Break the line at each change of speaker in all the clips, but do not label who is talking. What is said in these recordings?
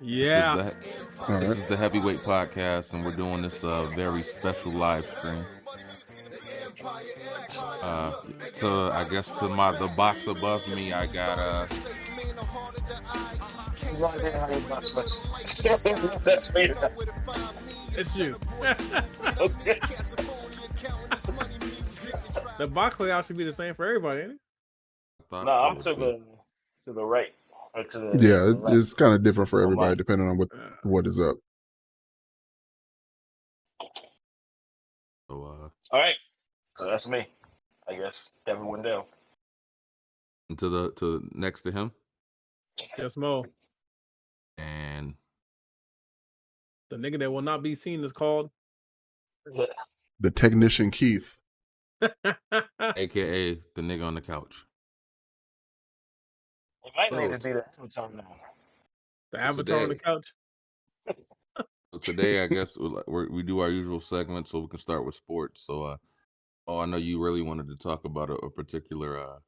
Yeah.
This is, the,
All
this is the Heavyweight Podcast, and we're doing this uh, very special live stream. Uh, so I guess to my the box above me, I got uh,
That's.
It's you. The box layout should be the same for everybody, ain't it?
No, I'm to the to the right. Or the
Yeah,
the
it- it's kind of different for everybody
my.
depending on what what is up.
So, uh,
All right. So that's me. I guess Kevin Wendell.
and to the to next to him,
yes, Mo.
and
The nigga that will not be seen is called.
The technician Keith.
AKA the nigga on the couch.
It might need to be the avatar now.
the avatar on the couch.
So today, I guess we'll- we're, do our usual segment, so we can start with sports. So, uh, oh, I know you really wanted to talk about a, a particular uh,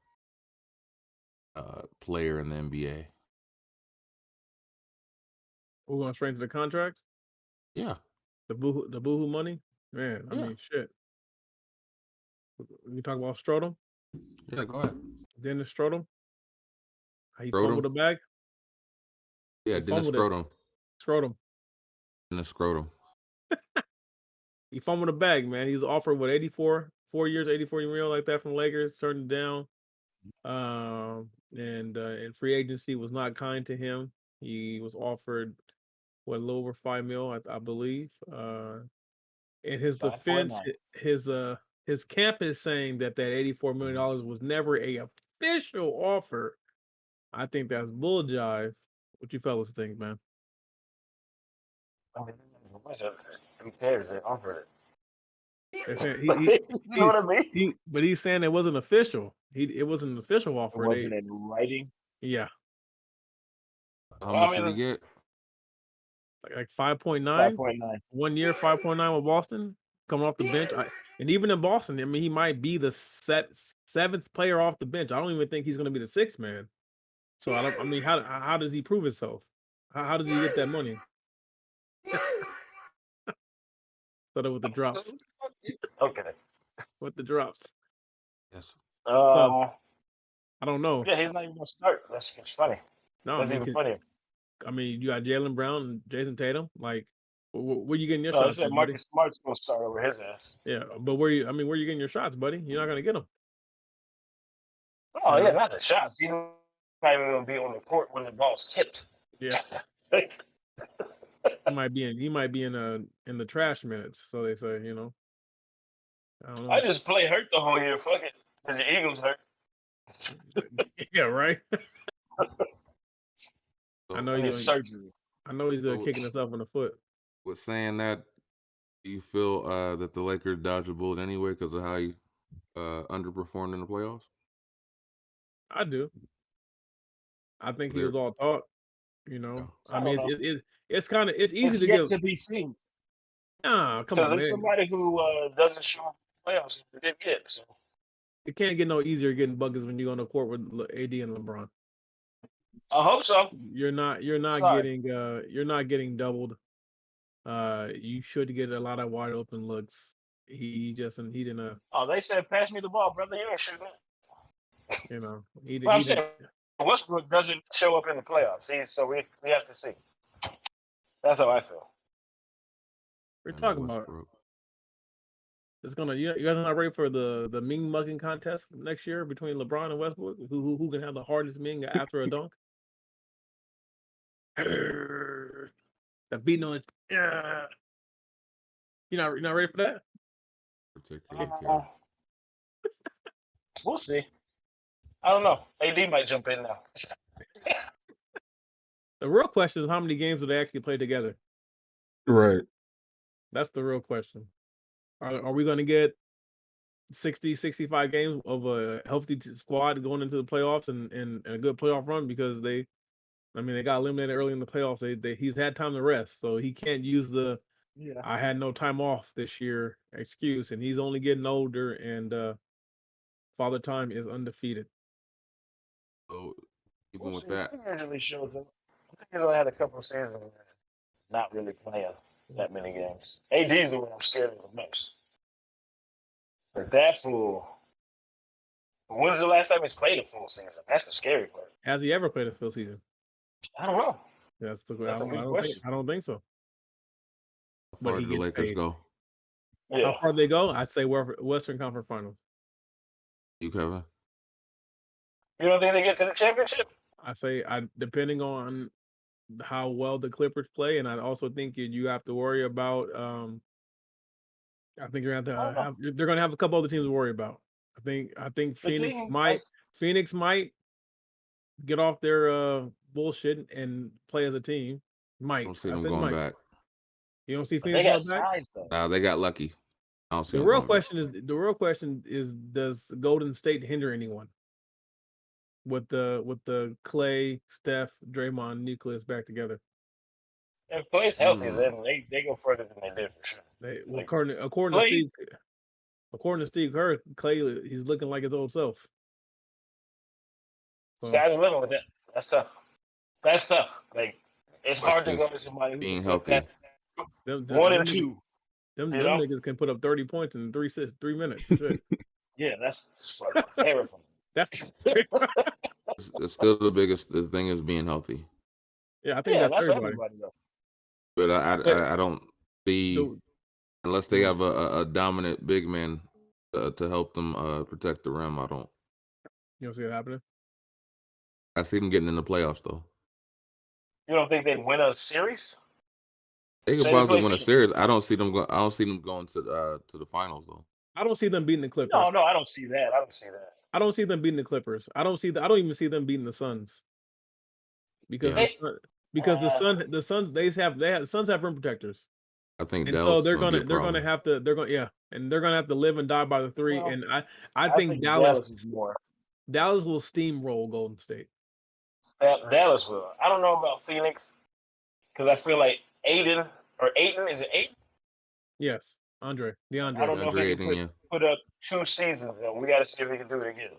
uh, player in the NBA.
We're going straight to the contract.
Yeah,
The boohoo, the boohoo money. Man, I
Yeah.
mean, shit. You talk about Strodom,
yeah. Go ahead.
Dennis Strodom. You
Strodom?
fumbled the bag?
Yeah,
He
Dennis
fumbled it.
Scrotum.
Strodom.
Dennis Scrotum.
He fumbled the bag, man. He's offered what 84, four years, 84 mil like that from Lakers, turned it down. Um, and uh, and free agency was not kind to him. He was offered what a little over five mil, I, I believe. Uh, in his defense,
5.9.
his uh his camp is saying that that 84 million dollars was never a official offer. I think that's bull jive. What you fellas think, man?
I mean, what's it? Who cares? They offered
They're saying
it.
he- he-
you know what I mean?
He, but he's saying it wasn't official. He, it wasn't an official offer. They-
wasn't in writing.
yeah,
How
Well, I
much did he
uh,
get?
like, like five point
Five
nine.
point nine.
One year, five point nine with Boston coming off the bench. I, and even in Boston, I mean, he might be the set seventh player off the bench. I don't even think he's going to be the sixth man. So I don't. I mean, how how does he prove himself? How, how does he get that money? Started with the drops.
Okay.
With the drops.
Yes.
Um,
I don't know.
yeah, he's not even gonna start. That's, that's funny.
No, I
That's
mean,
even
'cause-
funnier.
I mean, you got Jaylen Brown and Jayson Tatum. Like, wh- wh- where you getting your
No, I
shots?
said
at, buddy?
Marcus Smart's gonna start over his ass.
Yeah, but where you? I mean, where you getting your shots, buddy? You're not gonna get them.
Oh
Yeah.
yeah, not the shots. He's not even gonna be on the court when the ball's tipped.
Yeah, he might be in. He might be in a in the trash minutes. So they say, you know. I don't know.
I just play hurt the whole year. Fuck it, cause the Eagles hurt.
yeah, right. I know
I
you.
surgery.
I know he's uh,
So-
kicking himself in the foot.
With saying that, do you feel uh, that the Lakers dodged a bullet anyway because of how you uh, underperformed in the playoffs?
I do. I think he was all talk. You know, I
I
mean,
don't
it's it's, it's kind of it's easy
It's
to get
to be seen.
Nah, come on, man.
somebody who uh, doesn't show playoffs. They get so.
It can't get no easier getting buckets when you're on the court with AD and LeBron.
I hope so.
You're not you're not
Sorry.
getting uh you're not getting doubled. Uh you should get a lot of wide open looks. He just and he didn't uh,
Oh, they said, "Pass me the ball, brother." You ain't shooting it.
you know he,
Well,
he didn't
Westbrook doesn't show up in the playoffs. He's, so we we have to see. That's how I feel.
we're
I
talking about
Westbrook.
it's gonna you, you guys not ready for the the Ming mugging contest next year between LeBron and Westbrook? Who who, who can have the hardest Ming after a dunk? the beating on yeah. You not you not ready for that?
particularly
Uh, we'll see. I don't know. AD might jump in now.
The real question is how many games will they actually play together?
Right.
That's the real question. Are, are we going to get 60, 65 games of a healthy t- squad going into the playoffs and, and, and a good playoff run because they, I mean, they got eliminated early in the playoffs. They, they he's had time to rest, so he can't use the
Yeah.
I had no time off this year excuse, and he's only getting older, and uh Father Time is undefeated.
So even
We'll
with
see.
that,
He usually shows up. He's only had a couple of seasons not really playing that many games. AD's the one I'm scared of the most. But that fool. When's the last time he's played a full season? That's the scary part.
Has he ever played a full season?
I don't know.
That's the
That's
I
a
don't,
good
I don't think,
question.
I don't think so.
How far
he
did the Lakers
paid.
go?
Yeah.
How far they go? I'd say Western Conference Finals.
You Kevin?
You don't think they get to the championship?
I say I depending on how well the Clippers play, and I also think you, you have to worry about. um I think you're gonna have to
Oh.
have, they're gonna have a couple other teams to worry about. I think I think
The
Phoenix
thing
might
is-
Phoenix might get off their uh bullshit and play as a team. Might
don't see them
said
going
might.
back.
You don't see
but They
Phoenix
got
going back.
size though.
Nah, they got lucky. I don't see
The real
going back.
question is the real question is does Golden State hinder anyone with the with the Clay, Steph, Draymond nucleus back together?
If Clay's healthy,
Mm.
then they, they go further than they did for sure.
They, well,
Like,
according according
Clay-
to Steve, according to Steve Kerr, Clay he's looking like his old self. So,
Sky's the limit with that. That's tough. That's tough. Like it's hard to go
is
to somebody
being healthy.
that
them, them,
one
them
and
niggas-
two.
Them,
you
them niggas can put up thirty points in three sis- three minutes.
Yeah, that's it's fucking terrifying.
That's
It's, it's still the biggest the thing is being healthy.
yeah, I think
Yeah,
that's,
that's
everybody.
everybody though.
But I I, I, I don't see
The-
unless they
Mm.
have a, a, a dominant big man uh, to help them uh, protect the rim. I don't.
you don't see it happening.
I see them getting in the playoffs though.
You don't think they'd win a series?
They could
Say they
possibly
play
win a series. I don't see them. Go, I don't see them going to uh, to the finals though.
I don't see them beating the Clippers.
No, no, I don't see that. I don't see that.
I don't see them beating the Clippers. I don't see. The, I don't even see them beating the Suns. Because
Yeah.
the Sun, because the
Uh,
Sun the Sun they have they have the Suns have rim protectors.
I think
And
Dallas
so they're
gonna,
gonna they're gonna have to they're gonna yeah, and they're gonna have to live and die by the three.
Well,
and I I think, Dallas
Dallas
Dallas,
is more.
will steamroll Golden State.
That Dallas will. I don't know about Phoenix because I feel like Aiden or Aiden is it Aiden?
Yes, Andre, DeAndre.
I don't know if
Andre
they can
Ayton, yeah.
Put up two seasons. And we got to see if he can do it again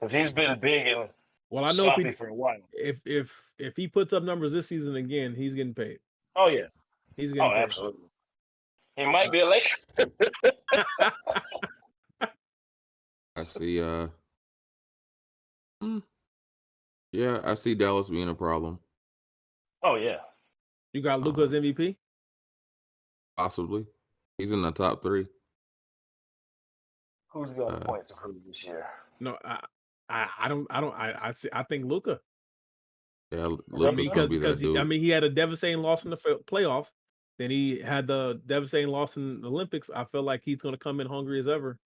because he's been big and
Well, I know
sloppy
if, he,
for a while.
if if if he puts up numbers this season again, he's getting paid.
Oh yeah.
He's getting
Oh,
paid.
absolutely. He might be a Laker.
I see. Uh, hmm. yeah, I see Dallas being a problem.
oh yeah.
you got Luka's MVP.
Possibly, he's in the top three.
Who's going to
Uh,
point to who this year?
No, I, I, I don't, I don't, I, I see. I think Luka
Yeah, gonna
because
be that
because he,
dude.
I mean he had a devastating loss in the playoff. Then he had the devastating loss in the Olympics. I feel like he's going to come in hungry as ever.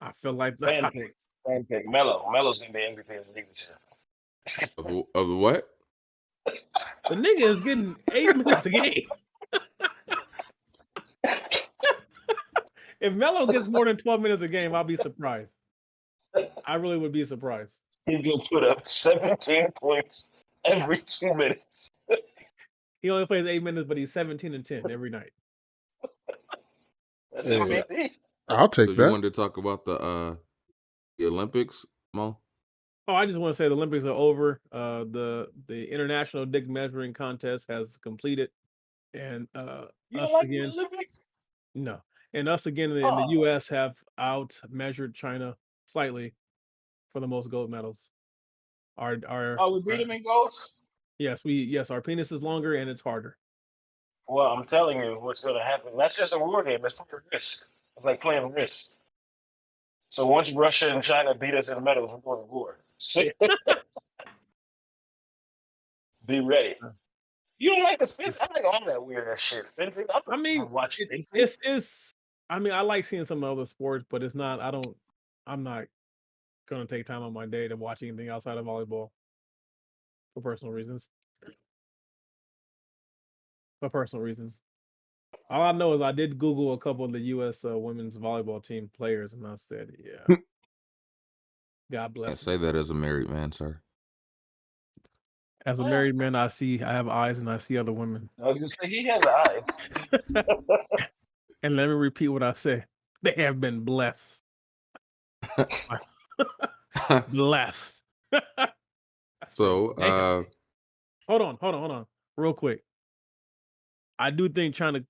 I feel like
Fan pick. Fan pick. Melo. Melo's going to be MVP the league this year.
of, of what?
the nigga is getting eight minutes a game. If Melo gets more than twelve minutes a game, I'll be surprised. I really would be surprised.
He's going to put up 17 points every two minutes.
He only plays eight minutes, but he's seventeen and ten every night.
That's
Yeah. I'll
So
take
you
that.
wanted to talk about the uh the Olympics, Mo?
Oh, I just want to say the Olympics are over. Uh, the the international dick measuring contest has completed, and uh,
You
us
don't like the
again.
Olympics?
No, and us again in the, in
Oh.
the U.S. have out measured China slightly for the most gold medals. Our our
Oh, we beat them in goals?
yes, we yes, our penis is longer and it's harder.
Well, I'm telling you what's going to happen. That's just a war game. It's pure risk. It's like playing risk. So once Russia and China beat us in the medals, we're going to war. Be ready. Uh. You don't like the fence? I like all that weird ass shit. Fencing? I,
I mean,
watch
it-
fencing.
it's it's. I mean, I like seeing some other sports, but it's not. I don't. I'm not gonna take time on my day to watch anything outside of volleyball for personal reasons. For personal reasons. All I know is I did Google a couple of the U.S. Uh, women's volleyball team players, and I said, "Yeah, God
Can't
bless."
say that as a married man, sir.
As a married man, I see, I have eyes, and I see other women.
I was gonna say, he has eyes.
And let me repeat what I said: they have been blessed. blessed.
so uh
hold on, hold on, hold on, real quick. I do think China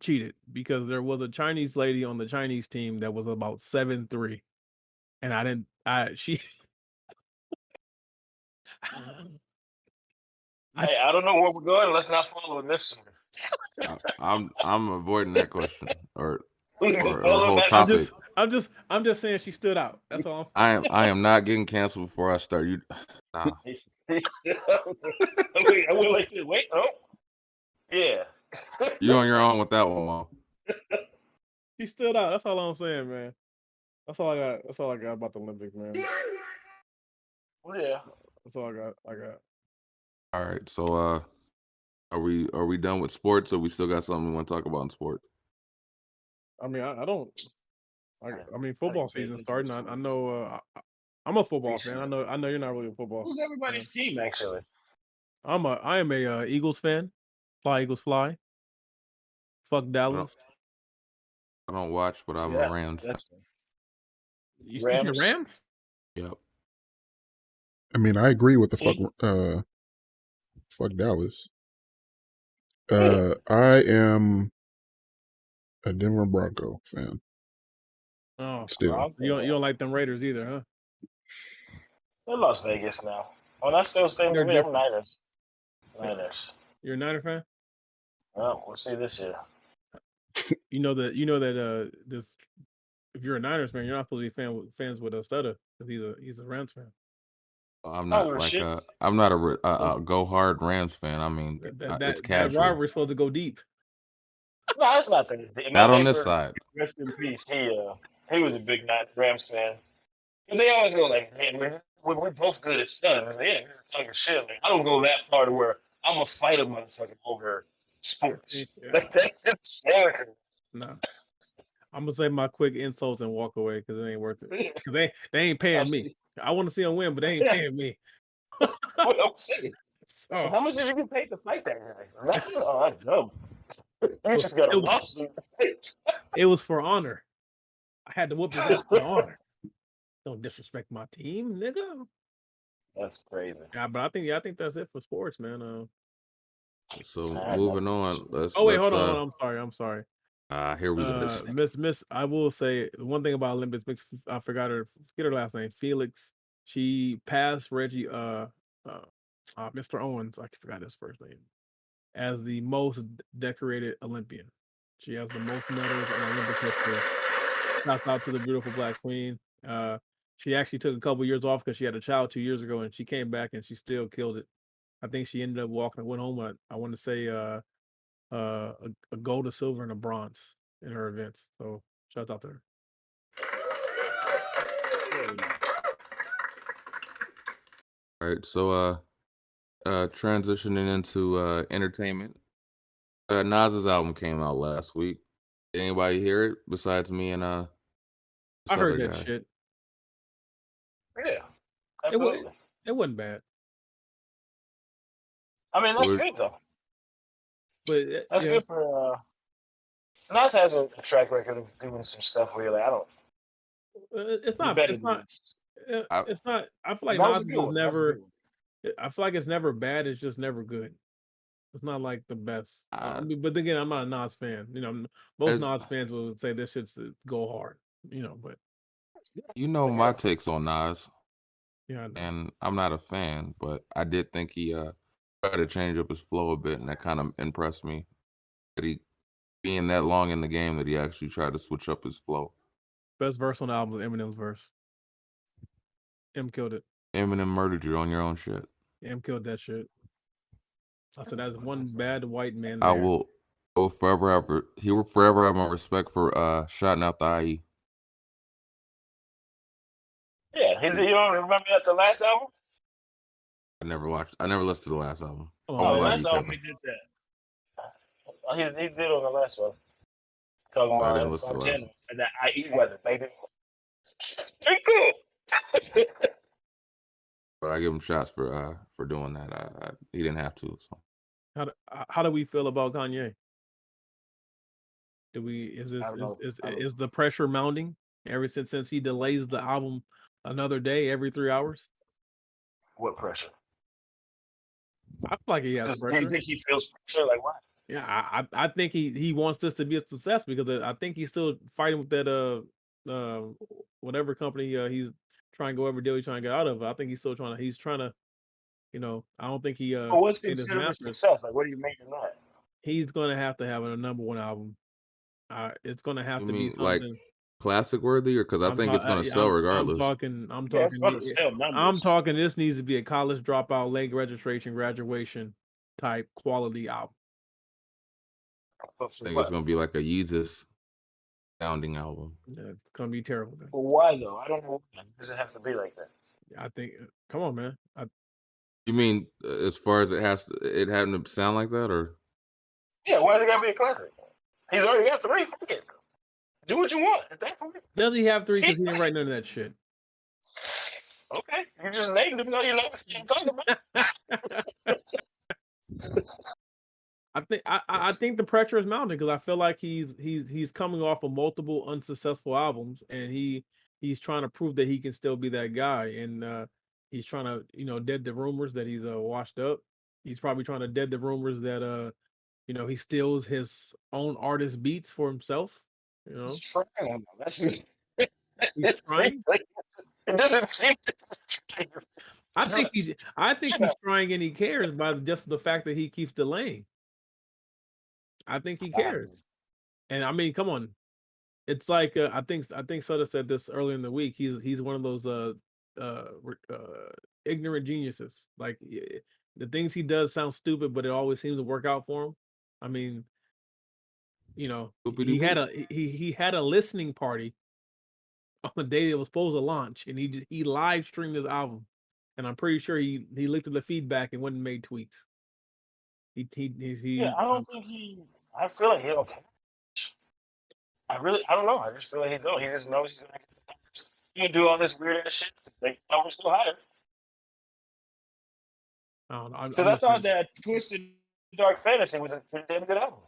cheated because there was a Chinese lady on the Chinese team that was about seven three, and I didn't. I she. I-
Hey, I don't know where we're going. Let's not follow this one.
I, I'm I'm avoiding that question or
We
Or- or
follow
whole
that-
I'm
topic.
just, I'm just, I'm just saying she stood out. That's all. I'm
I am I am not getting canceled before I start. You, nah.
wait, I went like this. Wait, oh, yeah.
You on your own with that one, Mom.
She stood out. That's all I'm saying, man. That's all I got. That's all I got about the Olympics, man.
yeah.
That's all I got. I got.
All right, so uh, are we are we done with sports, or we still got something we want to talk about in sports?
I mean, I, I don't. I, I mean, football
pay
season starting. I, I know. Uh, I, I'm a football fan. I know. I know you're not really a football.
Who's everybody's team actually?
I'm a. I am a uh, Eagles fan. Fly Eagles fly. Fuck Dallas.
I don't watch, but I'm
Yeah,
a Rams. fan.
That's
You, you said
Rams.
Rams?
Yep.
I mean, I agree with the fuck. Uh, fuck Dallas. Uh, I am a Denver Bronco fan.
Oh,
Still.
You don't. You don't like them Raiders either, huh?
They're Las Vegas now. Oh, that's still staying
They're
with me. I'm. Niners. Niners.
You're a Niner fan.
Well, we'll see this year.
You know that. You know that. Uh, this. If you're a Niners fan, you're not supposed to be fan with, fans with a stutter because he's a he's a Rams fan.
I'm not
Oh,
like
shit.
uh, I'm not a re- uh, uh, go hard Rams fan. I mean,
That,
uh,
that,
it's
that, that
casual.
supposed to go deep.
No, it's not that. My
Not on this side.
Rest in peace. He uh he was a big Niners Rams fan. And they always go like, man, we're, we're, we're both good at stuff. I like, yeah, you're talking shit. Like, I don't go that far to where I'm gonna fight a motherfucker over sports.
Yeah.
Like that's hysterical.
No. I'm gonna say my quick insults and walk away because it ain't worth it. Because they they ain't paying me. I want to see them win, but they ain't paying me.
what I'm saying.
So
How much did you get paid to fight that guy? Nothing? Oh, that's dumb. You just got a
It was- it was for honor. I had to whoop his ass for honor. Don't disrespect my team, nigga.
That's crazy.
Yeah, but I think yeah, I think that's it for sports, man. Uh,
So moving on. Let's.
oh wait,
let's,
hold on,
uh,
hold on. I'm sorry, I'm sorry.
Ah, here we go.
Uh, Miss Miss, I will say the one thing about Olympics. Miss, I forgot her. Forget her last name. Felix. She passed Reggie. Uh, uh, uh, Mr. Owens. I forgot his first name. As the most decorated Olympian. She has the most medals in Olympic history. Shouts out to the beautiful Black Queen. Uh, she actually took a couple years off because she had a child two years ago, and she came back and she still killed it. I think she ended up walking, went home. At, I want to say, uh, uh, a, a gold, a silver, and a bronze in her events. So shout out to her.
All right, so uh, uh, transitioning into uh entertainment. Uh, Nas's album came out last week. Did anybody hear it besides me and uh?
I heard that
guy?
shit.
Yeah.
It wa-
Absolutely.
It wasn't bad,
I mean, that's
Would-
good though.
But
That's
yeah,
good for uh Nas has a, a track record of doing some stuff where you're like, I don't
uh, it's not.
better
It's not. uh,
I-
It's not. I feel like Nas is
good one. That was
never. I feel like it's never bad. It's just never good. It's not like the best. Uh, I
Uh,
mean, but again, I'm not a Nas fan. You know, most
As-
Nas fans will say this shit's uh, go hard. You know, but
You know my takes on Nas,
yeah, I know.
and I'm not a fan, but I did think he uh tried to change up his flow a bit, and that kind of impressed me. That he, being that long in the game, that he actually tried to switch up his flow.
best verse on the album is Eminem's verse. M killed it.
Eminem murdered you on your own shit.
M killed that shit. I said that's one bad white man.
I will, will forever ever. He will forever have my respect for uh shouting out the. IE.
Yeah, he, you don't remember that the last album?
I never watched. I never listened to the last album.
Oh,
Oh,
the
why
last
you
album he did that. Oh, He, he did on the last one. Talking about
didn't
uh,
listen the last
Santana and that IE weather, baby. It's pretty cool.
But I give him shots for uh for doing that. I, I he didn't have to. So
How do, how do we feel about Kanye? Do we is this
I
is is, is the pressure mounting ever since since he delays the album another day every three hours?
what pressure?
I feel like he has
Does- Do you think he feels pressure? Like what?
Yeah, I, I I think he he wants this to be a success because I I think he's still fighting with that uh uh whatever company uh, he's trying to go every deal he's trying to get out of. I think he's still trying to he's trying to, you know, I don't think he uh
But what's
in
considered a success? Like, what do you make of that?
he's gonna have to have a number one album. Uh, it's gonna have
You
to
mean
be
like
something.
Classic worthy, or because I
I'm
think
ta-
it's gonna sell
I'm-
regardless.
I'm talking. I'm talking.
gonna sell.
I'm talking. This needs to be a college dropout, late registration, graduation type quality album.
I think
what?
it's gonna be like a Yeezus sounding album.
Yeah, It's gonna be terrible. Then.
But why though? I don't know. Does it have to be like that?
I think. uh, Come on, man. I,
You mean uh, as far as it has to, it having to sound like that, or
Yeah, why is it gotta be a classic? He's already got three. Fuck it. Do what you want at that point.
does he have three? Because he didn't write none of that shit.
Okay, you just named him. No, you know what I'm talking about.
I think I, I I think the pressure is mounting because I feel like he's he's he's coming off of multiple unsuccessful albums and he he's trying to prove that he can still be that guy and uh he's trying to you know dead the rumors that he's uh washed up. He's probably trying to dead the rumors that uh you know he steals his own artist beats for himself. You know,
He's trying. That's
he's trying.
like it doesn't seem.
I think he I think he's trying and he cares by just the fact that he keeps delaying. I think he cares. And I mean, come on. It's like uh, I think I think Sutter said this earlier in the week. He's he's one of those uh uh, uh ignorant geniuses. Like the things he does sound stupid, but it always seems to work out for him. I mean, you know, he had a he he had a listening party on the day it was supposed to launch, and he just, he live streamed his album, and I'm pretty sure he he looked at the feedback and went and made tweaks. He he he's- he.
Yeah, I don't um think he. I feel like he don't. I really, I don't know. I just feel like he don't. He just knows he's gonna get the numbers. He can do all this weird ass shit. Make numbers go higher.
I don't know. I'm,
Because
I'm
I thought that Twisted Dark Fantasy was a pretty damn good album.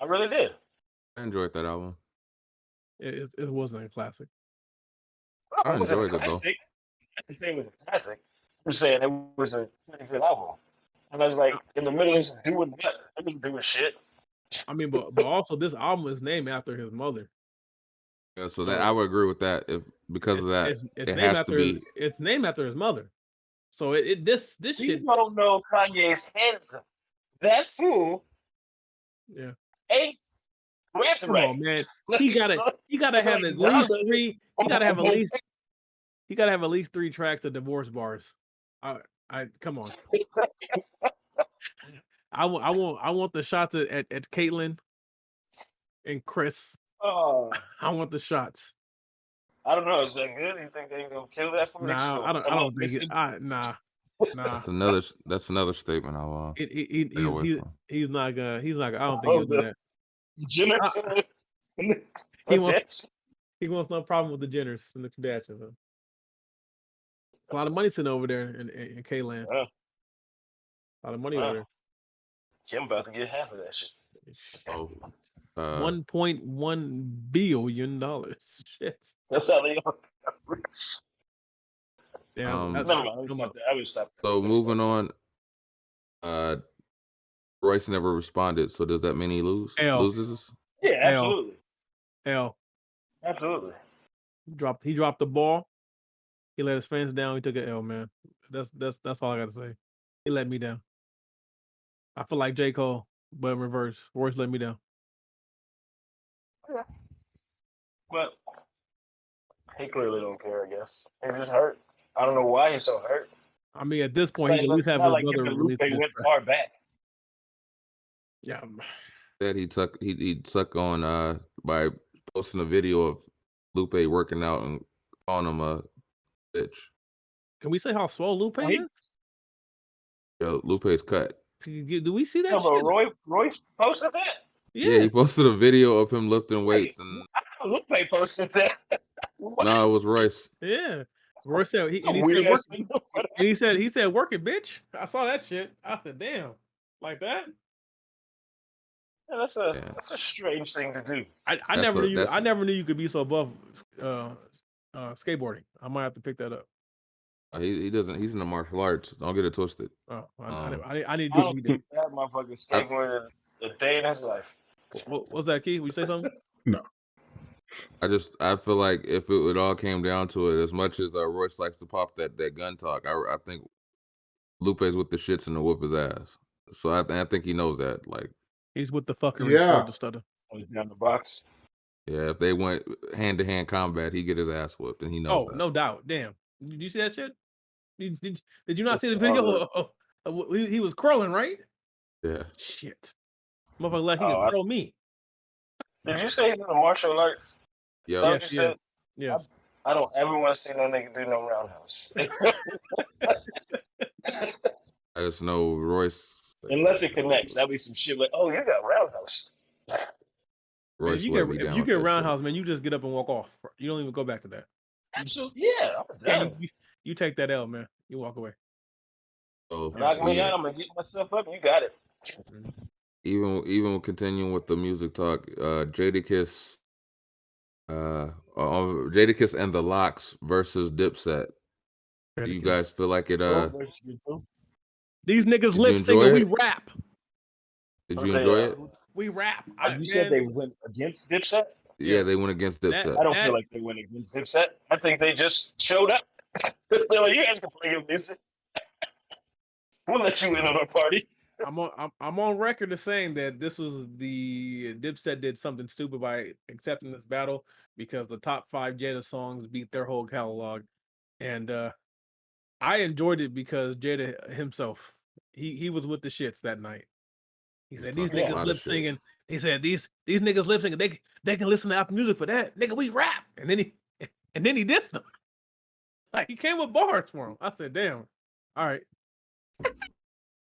I really did.
I enjoyed that album.
it, it, it wasn't a classic.
I
it
enjoyed it, though.
classic. I didn't say it was a classic. I'm saying it was a pretty good album. And I was like, in the middle of doing what? I was doing shit.
I mean, but but also this album is named after his mother.
Yeah, so that I would agree with that if because of that.
it's, it's
it
named
has to
after his,
be-
it's named after his mother. So it, it this this
We
shit.
don't know Kanye's head. That fool
Yeah,
ain't rap
come on, man. He gotta he gotta have at least three. He gotta have at least he gotta have at least three tracks of divorce bars. I I come on. I want I want I want the shots at at, at Caitlyn and Kris.
Oh,
I want the shots.
I don't know. Is that good? You think they're gonna kill that for me?
Nah, I don't I don't think it. I, nah, nah.
That's another. That's another statement. I'll. Uh,
It, it, he-
stay
he's, he, he's not gonna he's not gonna, I don't think
Oh,
he'll do
the-
that.
Jenners in the- in the-
He wants he wants no problem with the Jenners and the Kardashians. Huh? A lot of money sitting over there in in, in K-Land.
Yeah.
A lot of money
Wow.
over there.
Kim about to get half of that shit.
oh, uh,
One point one billion dollars. Shit.
That's how they are rich.
Yeah,
Um,
that's-
Never mind.
come
Stop
on.
I would stop.
So moving on. Uh, Royce never responded. So does that mean he lose?
L.
Loses?
Yeah, absolutely,
L
absolutely.
dropped he dropped the ball. He let his fans down. He took an L, man. That's that's that's all I got to say. He let me down. I feel like J Cole, but in reverse. Royce let me down. Yeah.
But he clearly don't care. I guess he just hurt. I don't know why he's so hurt.
I mean, at this
It's
point, he
like-
can at least
it's
have
not
his
like him
brother
and
release
Lupe
a diss
went far back.
Yeah,
That he took. He he took on uh by posting a video of Lupe working out and calling him a bitch.
can we say how swole Lupe
Well, he-
is?
Yo, Lupe's cut.
Do you- do we see that
No, but
shit?
Roy, Roy posted that.
Yeah.
Yeah,
he posted a video of him lifting weights, and
I know Lupe posted that. What?
no, it was Royce.
yeah. Roy said he, and he said, work, and he said he said work it, bitch. I saw that shit. I said, damn, like that.
Yeah, that's a
Yeah.
that's a strange thing to do.
I, I never
a-
knew you, I never knew you could be so above uh, uh, skateboarding. I might have to pick that up.
Uh, He he doesn't. He's in the martial arts. Don't get it twisted.
Oh, I, I,
Um,
I, I need to
don't
do
think that motherfucker skateboarded a day in his life.
What, what's that, Key? Would you say something?
I just I feel like if it, it all came down to it, as much as uh, Royce likes to pop that that gun talk, I I think Lupe's with the shits and to whoop his ass. So I I think he knows that. Like,
He's with the fucking
Yeah.
the stutter.
I down the box.
yeah, if they went hand to hand combat, he get his ass whooped, and he knows
Oh,
that.
no doubt. Damn. Did you see that shit? Did, did, did you not
What's
see the
the
video?
other-
of- of- of- he, he was crawling, right?
Yeah,
Shit. Motherfucker, like he
Oh,
could
I-
throw me.
Did you say he's in the martial arts?
Yeah.
Oh,
Yes, yes. Yes.
I don't ever want to see no nigga do no roundhouse.
I just know Royce.
Unless it connects. That'd be some shit like, oh, you got roundhouse.
Man,
Royce
if you
let
get if you get
that shit.
roundhouse, man, you just get up and walk off. You don't even go back to that.
Absolutely. Yeah, I'm
Yeah, you, you, you take that L, man. You walk away.
So,
Knock me
yeah,
out. I'm gonna get myself up. You got it.
even even continuing with the music talk, uh Jadakiss, uh, uh Jadakiss and the LOX versus Dipset. Do you guys feel like it? Uh,
Go versus you two.
These niggas
you
lip
enjoy
singing, we rap.
did you enjoy
uh,
it?
We rap. I,
you said they went against Dipset.
Yeah,
yeah.
they went against
That-
Dipset.
I don't
That-
feel like they went against Dipset. I think they just showed up. They're like, you guys can play your music. we'll let you in on our party.
I'm on I'm, I'm on record as saying that this was the Dipset did something stupid by accepting this battle because the top five Jada songs beat their whole catalog, and uh I enjoyed it because Jada himself he he was with the shits that night. He said these niggas lip singing. He said these these niggas lip singing. They they can listen to Apple Music for that. Nigga, we rap. And then he and then he dissed them. Like he came with bars for him. I said, damn. All right.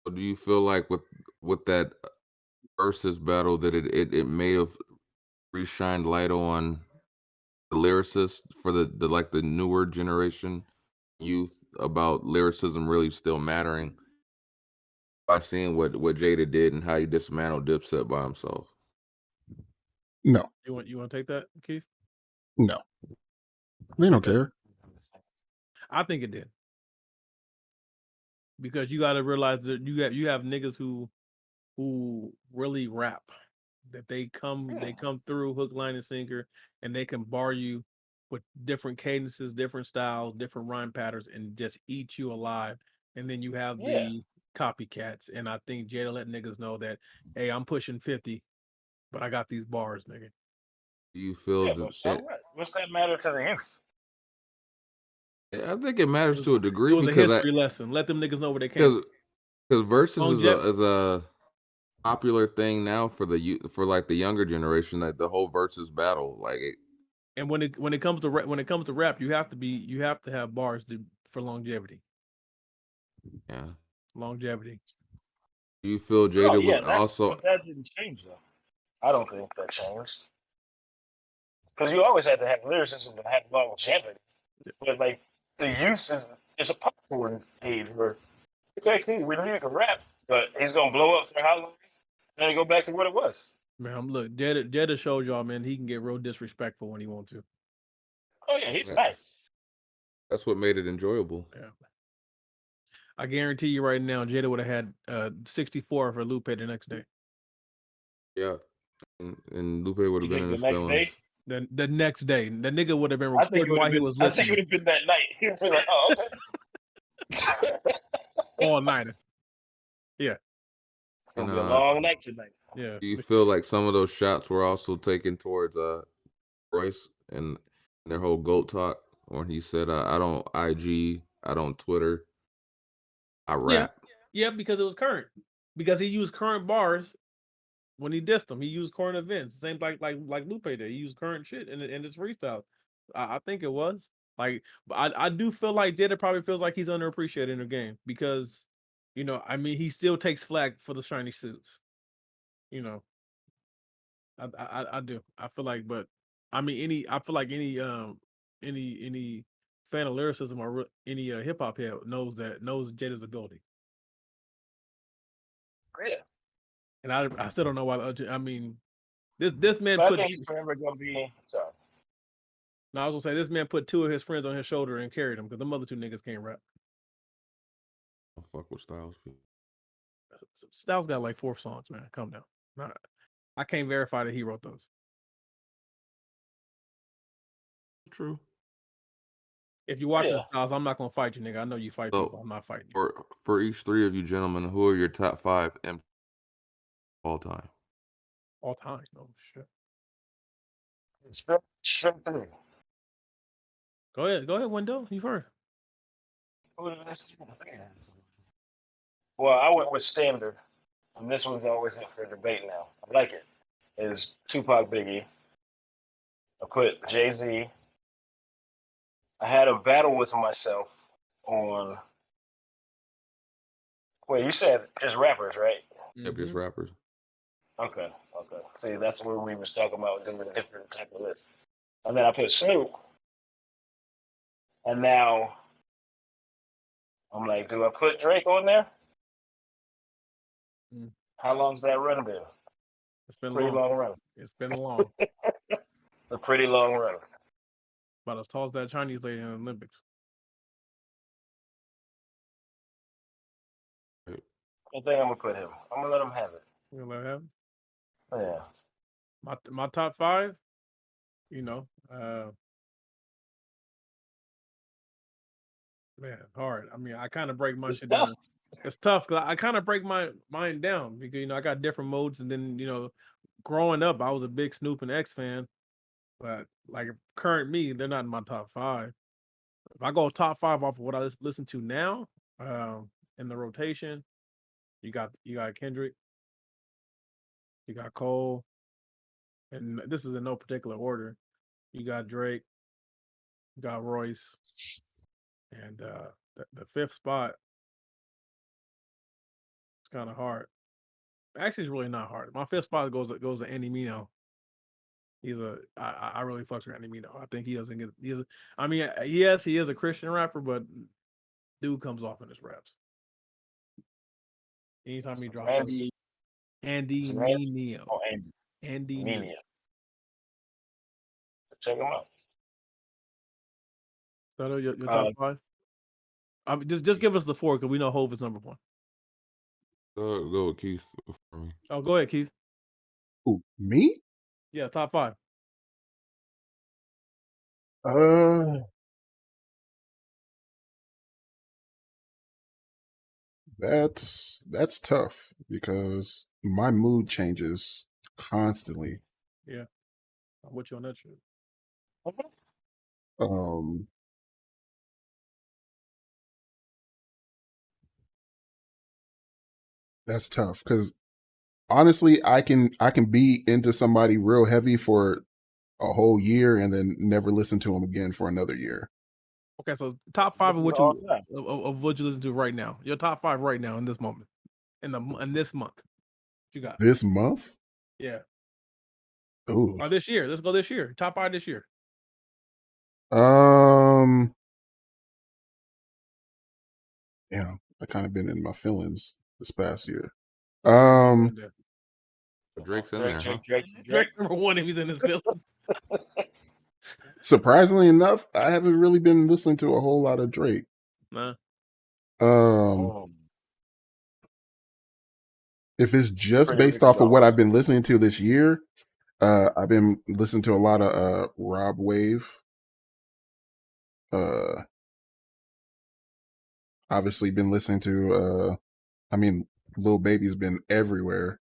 So do you feel like with with that uh, versus battle that it it, it may have reshined light on the lyricist for the, the like the newer generation youth about lyricism really still mattering by seeing what what Jada did and how he dismantled Dipset by himself.
No,
You want you want to take that, Keith?
no. They don't care.
I think it did. Because you got to realize that you got you have niggas who who really rap. That they come they come through hook, line, and sinker, and they can bar you with different cadences, different styles, different rhyme patterns, and just eat you alive. And then you have
Yeah.
the copycats. And I think Jada let niggas know that, hey, I'm pushing 50, but I got these bars, nigga.
You feel
Yeah,
that
but so
it-
what? What's that matter to the youth?
I think it matters to a degree.
It
degree
was a
because I,
history lesson. Let them niggas know where they came
because because versus is
Longev-
a, is a popular thing now for the for like the younger generation that the whole versus battle like it,
and when it when it comes to rap, when it comes to rap, you have to be you have to have bars to, for longevity.
yeah.
Longevity.
Do you feel oh, Jada
oh, yeah,
would also
but that didn't change though. I don't think that changed. Because you always had to have lyricism to have longevity. But like the use is is a popcorn age where okay, cool, we know you can rap, but he's gonna blow up for how long? And then go back to what it was.
Man, I'm- look, Jada Jada showed y'all, man, he can get real disrespectful when he wants to.
Oh yeah, he's
Yeah.
nice.
that's what made it enjoyable
Yeah. I guarantee you right now, Jada would have had uh 64 for Lupe the next day.
yeah and, and Lupe would have been in
the next day?
The, the next day, the nigga would have been
I
recording while
have
he
been.
was
I think it would have been that night. He would be like, "Oh, okay."
all night.
It's gonna
And,
be a
uh,
long night tonight.
Yeah.
do you feel like some of those shots were also taken towards uh Royce and their whole goat talk when he said uh, I don't IG I don't Twitter I rap
Yeah, because it was current. Because he used current bars when he dissed them. He used current events. Same like like like Lupe did. He used current shit in in his freestyle. I, I think it was like, I I do feel like Jada probably feels like he's underappreciated in the game because, you know, I mean, he still takes flack for the shiny suits. You know, I I I- I do. I feel like, but I mean, any I feel like any um any any fan of lyricism or any uh, hip hop head knows that knows Jada's ability.
Yeah,
And I I still don't know why. the I mean, this this man
but I
put
think he's forever gonna be. Sorry,
No, I was gonna say this man put two of his friends on his shoulder and carried them because the other two niggas can't rap.
I fuck with Styles.
Styles got like four songs, man. Calm down. Nah, I can't verify that he wrote those.
True.
If you watch
Yeah.
Styles, I'm not gonna fight you, nigga. I know you fight
So,
people. I'm not fighting you.
For for each three of you gentlemen, who are your top five M all time?
All time. Oh shit.
Strip, strip three.
Go ahead. Go ahead, Wendell. You've heard.
Who did I say? Well, I went with standard, and this one's always up for debate now. I like it. it. Is Tupac Biggie? I put Jay Z. I had a battle with myself on. Wait, you said just rappers, right?
Yep, just
Mhm.
rappers.
Okay, okay. See, that's where we was talking about doing a different type of list. And then I put Snoop. And now I'm like, do I put Drake on there?
Mm.
How long's that run been?
It's been a
Pretty
long.
long run.
It's been long.
A pretty long run.
About as tall as that Chinese lady in the Olympics.
I think I'm gonna put him. I'm gonna let him have it.
You know what I have?
Yeah.
My my top five, you know, uh man, hard. I mean, I kind of break my
It's
shit
tough.
down. It's tough because I kind of break my mind down because you know I got different modes, and then you know, growing up, I was a big Snoop and X fan, but like current me, they're not in my top five. If I go top five off of what I listen to now, um, in the rotation, you got you got Kendrick, you got Cole, and this is in no particular order. You got Drake, you got Royce, and uh the, the fifth spot. It's kind of hard. Actually, it's really not hard. My fifth spot goes goes to Andy Mineo. He's a I I really fucks with Andy Mineo. I think he doesn't get he's a, I mean uh, yes he is a Christian rapper, but dude comes off in his raps. Anytime he drops
Randy
Andy
Randy- oh, Andy
Andy Mineo.
Mania. Check him out.
So your, your
Uh,
top five. I mean, just just give us the four because we know Hove is number one.
Go go with Keith for me.
Oh, go ahead, Keith.
Who, me?
Yeah, top five.
Uh, that's that's tough because my mood changes constantly.
I'm with you on that shit.
Um, that's tough because honestly, I can I can be into somebody real heavy for a whole year and then never listen to them again for another year.
Okay, so top five of
This
what
is all
you of, of- of what you listen to right now. Your top five right now in this moment, in the in this month. What you got?
This month,
Yeah,
ooh,
or this year. Let's go this year. Top five this year.
um, yeah, I kind of been in my feelings this past year. Um,
Yeah.
Drake's in
Drake,
there, huh?
Drake, Drake, Drake.
Drake number one if he's in his feelings.
surprisingly enough, I haven't really been listening to a whole lot of Drake.
nah.
Um,
Oh,
if it's just based off of what I've been listening to this year, uh, I've been listening to a lot of uh Rod Wave. Uh, obviously been listening to uh, I mean, Lil Baby's been everywhere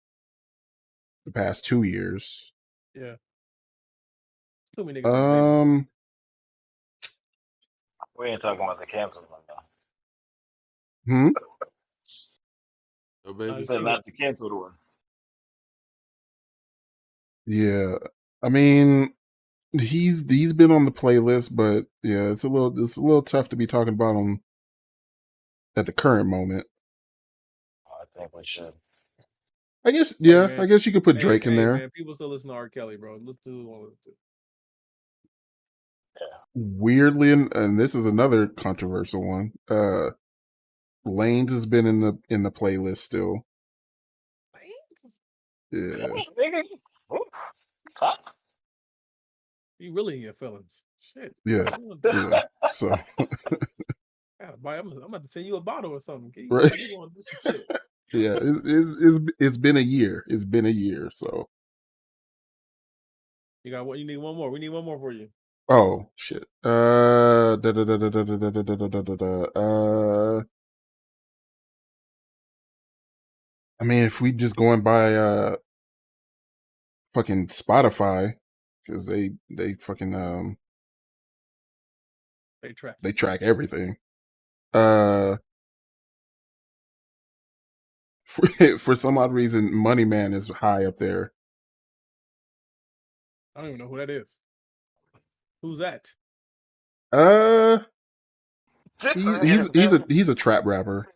the past two years.
Yeah. Too many niggas.
Um,
we ain't talking about the cancel one now.
hmm,
Oh, baby.
He said not the canceled one.
yeah. I mean, he's he's been on the playlist, but yeah, it's a little it's a little tough to be talking about him at the current moment.
I think we should.
I guess, yeah,
man.
I guess you could put
Hey,
Drake in
hey,
there.
Man, people still listen to R. Kelly, bro. Let's do one of the two.
Weirdly, and, and this is another controversial one. Uh, Lanez has been in the in the playlist still. Yeah,
Nigga, oof.
You really in your feelings. Shit.
Yeah, yeah. So
gotta buy- I'm, I'm about to send you a bottle or something. You-
Right.
you some
yeah, it, it, it's it's been a year. It's been a year. So
You got what? You need one more. We need one more for you.
oh shit. Uh, da, da, da, da, da, da, da, da, da, da, da, da, uh. I mean, if we just going by uh, fucking Spotify, because they they fucking um
They track.
they track everything. Uh, for, for some odd reason, Money Man is high up there.
I don't even know who that is. Who's that?
Uh,
This
he's he's he's a he's a trap rapper.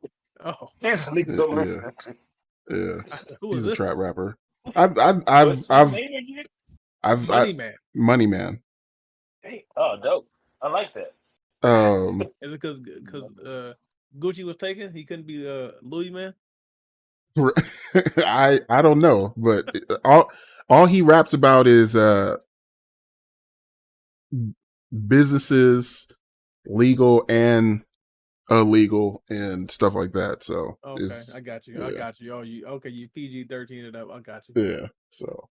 Oh,
he's niggas I'm
Yeah.
Listening to.
Yeah,
who is
he's a
this?
trap rapper. I've I've I've
What's his
I've? I've
Money
I,
Man.
Money Man.
Hey,
Oh, dope. I like that.
Um,
is it because because uh, Gucci was taken? He couldn't be uh, Louis Man.
I I don't know, but all all he raps about is uh businesses, legal and illegal, and stuff like that. So
Okay,
it's-
I got you. I got you. Oh, you okay? You PG thirteen it up. I got you.
yeah. So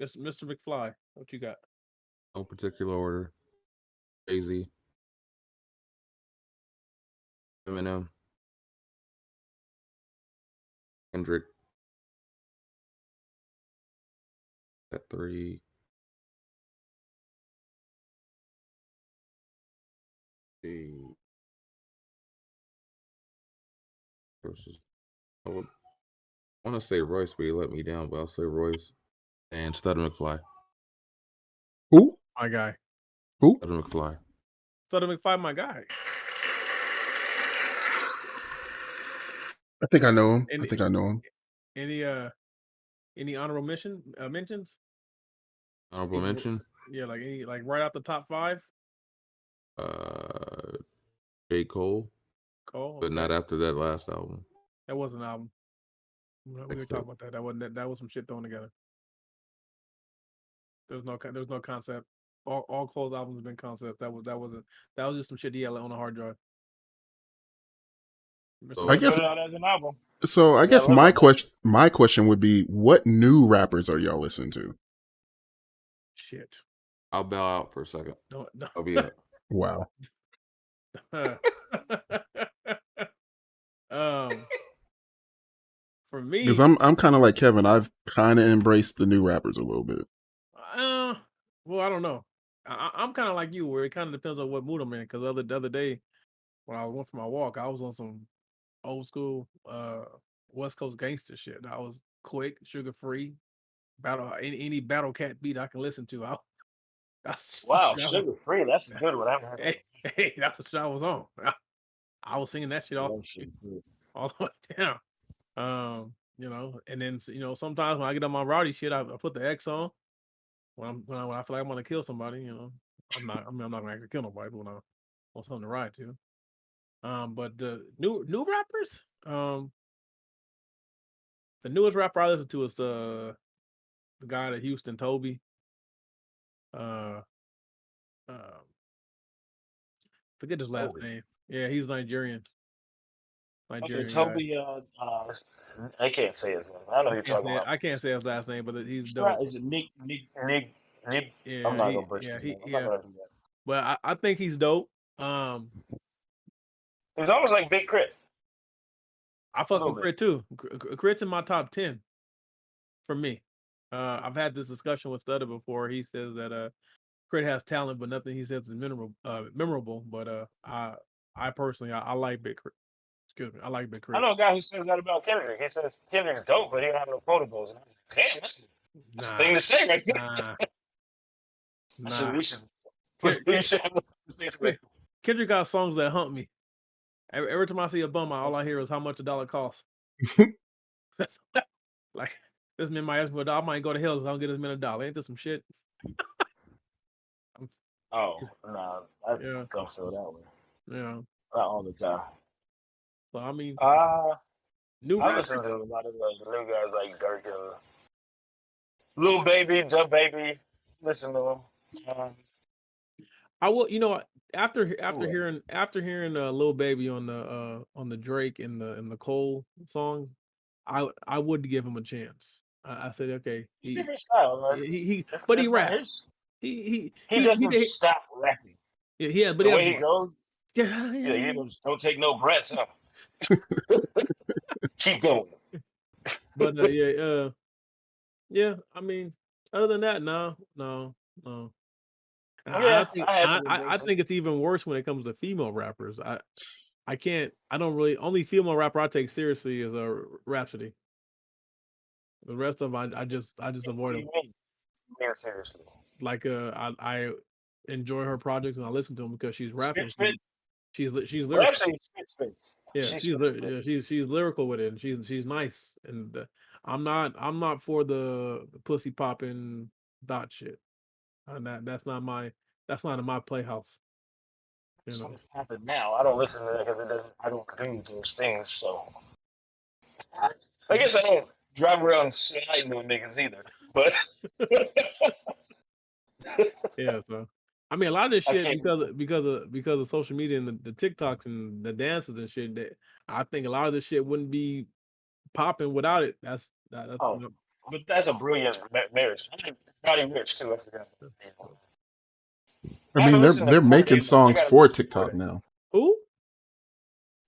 Mr. Mr. McFly, what you got?
No particular order. Jay Z. Eminem. Kendrick. At three. The versus I would want to say Royce, but he let me down, but I'll say Royce and Stutter McFly.
who
My guy.
who?
Stutter McFly.
Stutter McFly, my guy.
I think I know him. I think I know him.
Any uh, any honorable mention uh, mentions?
Honorable
People-
mention.
Yeah, like any like right out the top five.
Uh, J. Cole,
Cole,
but
okay.
not after that last album.
That was an album. We we were
Except-
talking about that. That wasn't that, that was some shit thrown together. There was no there was no concept. All all Cole's albums have been concept. That was that wasn't that was just some shit he had on a hard drive.
So-
I guess-
as an album.
So I guess
what
my question my question would be, what new rappers are y'all listening to?
shit.
I'll bow out for a second.
No, no.
I'll be out.
Wow.
um, for me,
Because I'm I'm kind of like Kevin. I've kind of embraced the new rappers a little bit.
Uh, well, I don't know. I, I- I'm kind of like you, where it kind of depends on what mood I'm in. Because other the other day, when I went for my walk, I was on some old school uh West Coast gangster shit. I was Quik, Suga Free, battle any any Battlecat beat I can listen to. I, that's
Wow,
was-
Suga Free. That's a good one. I've.
Hey, hey, that was I was on. I, I was singing that shit all, all the way down. Um, you know, and then you know, sometimes when I get on my rowdy shit, I, I put the X on. When I'm when I, when I feel like I'm gonna kill somebody, you know, I'm not. I mean, I'm not gonna actually kill nobody, but when I want something to ride to. Um, but the new new rappers, um, the newest rapper I listen to is the the guy at Houston, Tobe. Uh, um, forget his last
Tobe.
name. Yeah, he's Nigerian. Nigerian.
Okay. Tobe. Uh, uh, I can't say his name. I know who you're talking
say,
about.
I can't say his last name, but he's dope.
Is it Nick? Nick? Nick? Nick?
Yeah,
I'm not
he-
gonna butcher
yeah, he.
I'm
yeah.
gonna do that.
But I, I think he's dope. Um,
He's almost like Big Crit.
I fuck with. K.R.I.T. too. Cr- Cr- K.R.I.T.'s in my top ten for me. Uh, I've had this discussion with Stutter before. He says that uh, K.R.I.T. has talent, but nothing he says is memorable. Uh, memorable. But uh, I, I personally, I, I like Big Crit. Excuse me, I like Big Crit.
I know a guy who says that about Kendrick. He says Kendrick's dope, but he don't have no quotables. And I was like, damn, that's, that's
Nah,
a thing to say right there.
nah,
I said,
nah.
we should,
Kid-
we should have a conversation.
Kendrick got songs that hump me. Every, every time I see a bum, all I hear is how much a dollar costs. Like this man might ask me a dollar. I might go to hell if I don't get this man a dollar. Ain't this some shit?
Oh, no, I
Yeah.
don't feel that way.
Know.
Not all the time.
So I mean,
Uh,
new
I listen to a lot of those new guys like Durk and Lil Baby, Dub Baby. Listen to them. Um,
I will. You know, after after
Ooh.
hearing after hearing uh, "Little Baby" on the uh on the Drake and the and the Cole song, I I would give him a chance. I, I said, okay, he
different style,
he, he but he raps.
his.
He he
He, doesn't
he-
stop rapping.
yeah, yeah, but
the
he
way he goes,
yeah,
yeah, he goes, don't take no breaths. Huh? Keep going.
but uh, yeah, uh, yeah. I mean, other than that, no, no, no. I- I,
Yeah,
think,
I have
I, I, I think it's even worse when it comes to female rappers. I I can't. I don't really. Only female rapper I take seriously is a uh, Rapsody. The rest of them, I, I just I just avoid them.
you? Man, seriously.
Like uh, I I enjoy her projects and I listen to them because she's rapping.
Spit, spit.
She's she's lyrical.
Spit spits.
Yeah,
She
she's
spits
yeah, she's she's lyrical with it, and she's she's nice. And uh, I'm not I'm not for the pussy popping dot shit. And that that's not my that's not in my playhouse. You know,
it's happened now. I don't listen to it because it doesn't. I don't do those things. So I guess I don't drive around sliding on niggas either. But
yeah. So I mean, a lot of this shit because of, because of because of social media and the, the TikToks and the dances and shit. That I think a lot of this shit wouldn't be popping without it. That's that, that's
Oh. but that's a brilliant marriage. Roddy Ricch too. I forgot.
I
haven't
mean, they're they're making
but I
songs for TikTok
Cordae.
now.
who?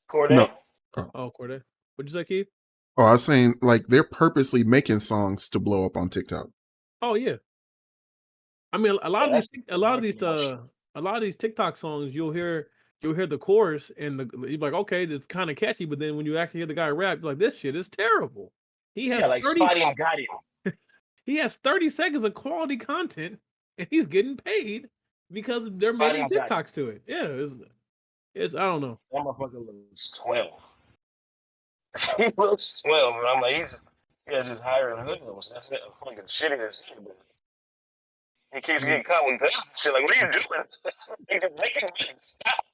Cordae.
No.
Oh. oh, Cordae. What'd you say, Keith?
Oh, I was saying like they're purposely making songs to blow up on TikTok.
Oh yeah. I mean, a lot
Yeah,
of these, a lot of these, uh, a lot of these TikTok songs, you'll hear, you'll hear the chorus, and the you're like, okay, it's kind of catchy, but then when you actually hear the guy rap, you're like, this shit is terrible. He has
Yeah, like
thirty,
Spotty and Gotti.
he has thirty seconds of quality content, and he's getting paid because they're
Spotty
making. TikToks to it. Yeah, it's, it's I don't know.
That motherfucker looks twelve. he looks twelve, and I'm like, he's he has just hiring hoodlums. That's it. Fucking shitty as shit. But he keeps getting caught with guns and shit. Like, what are you doing? Nigga, making money. Stop.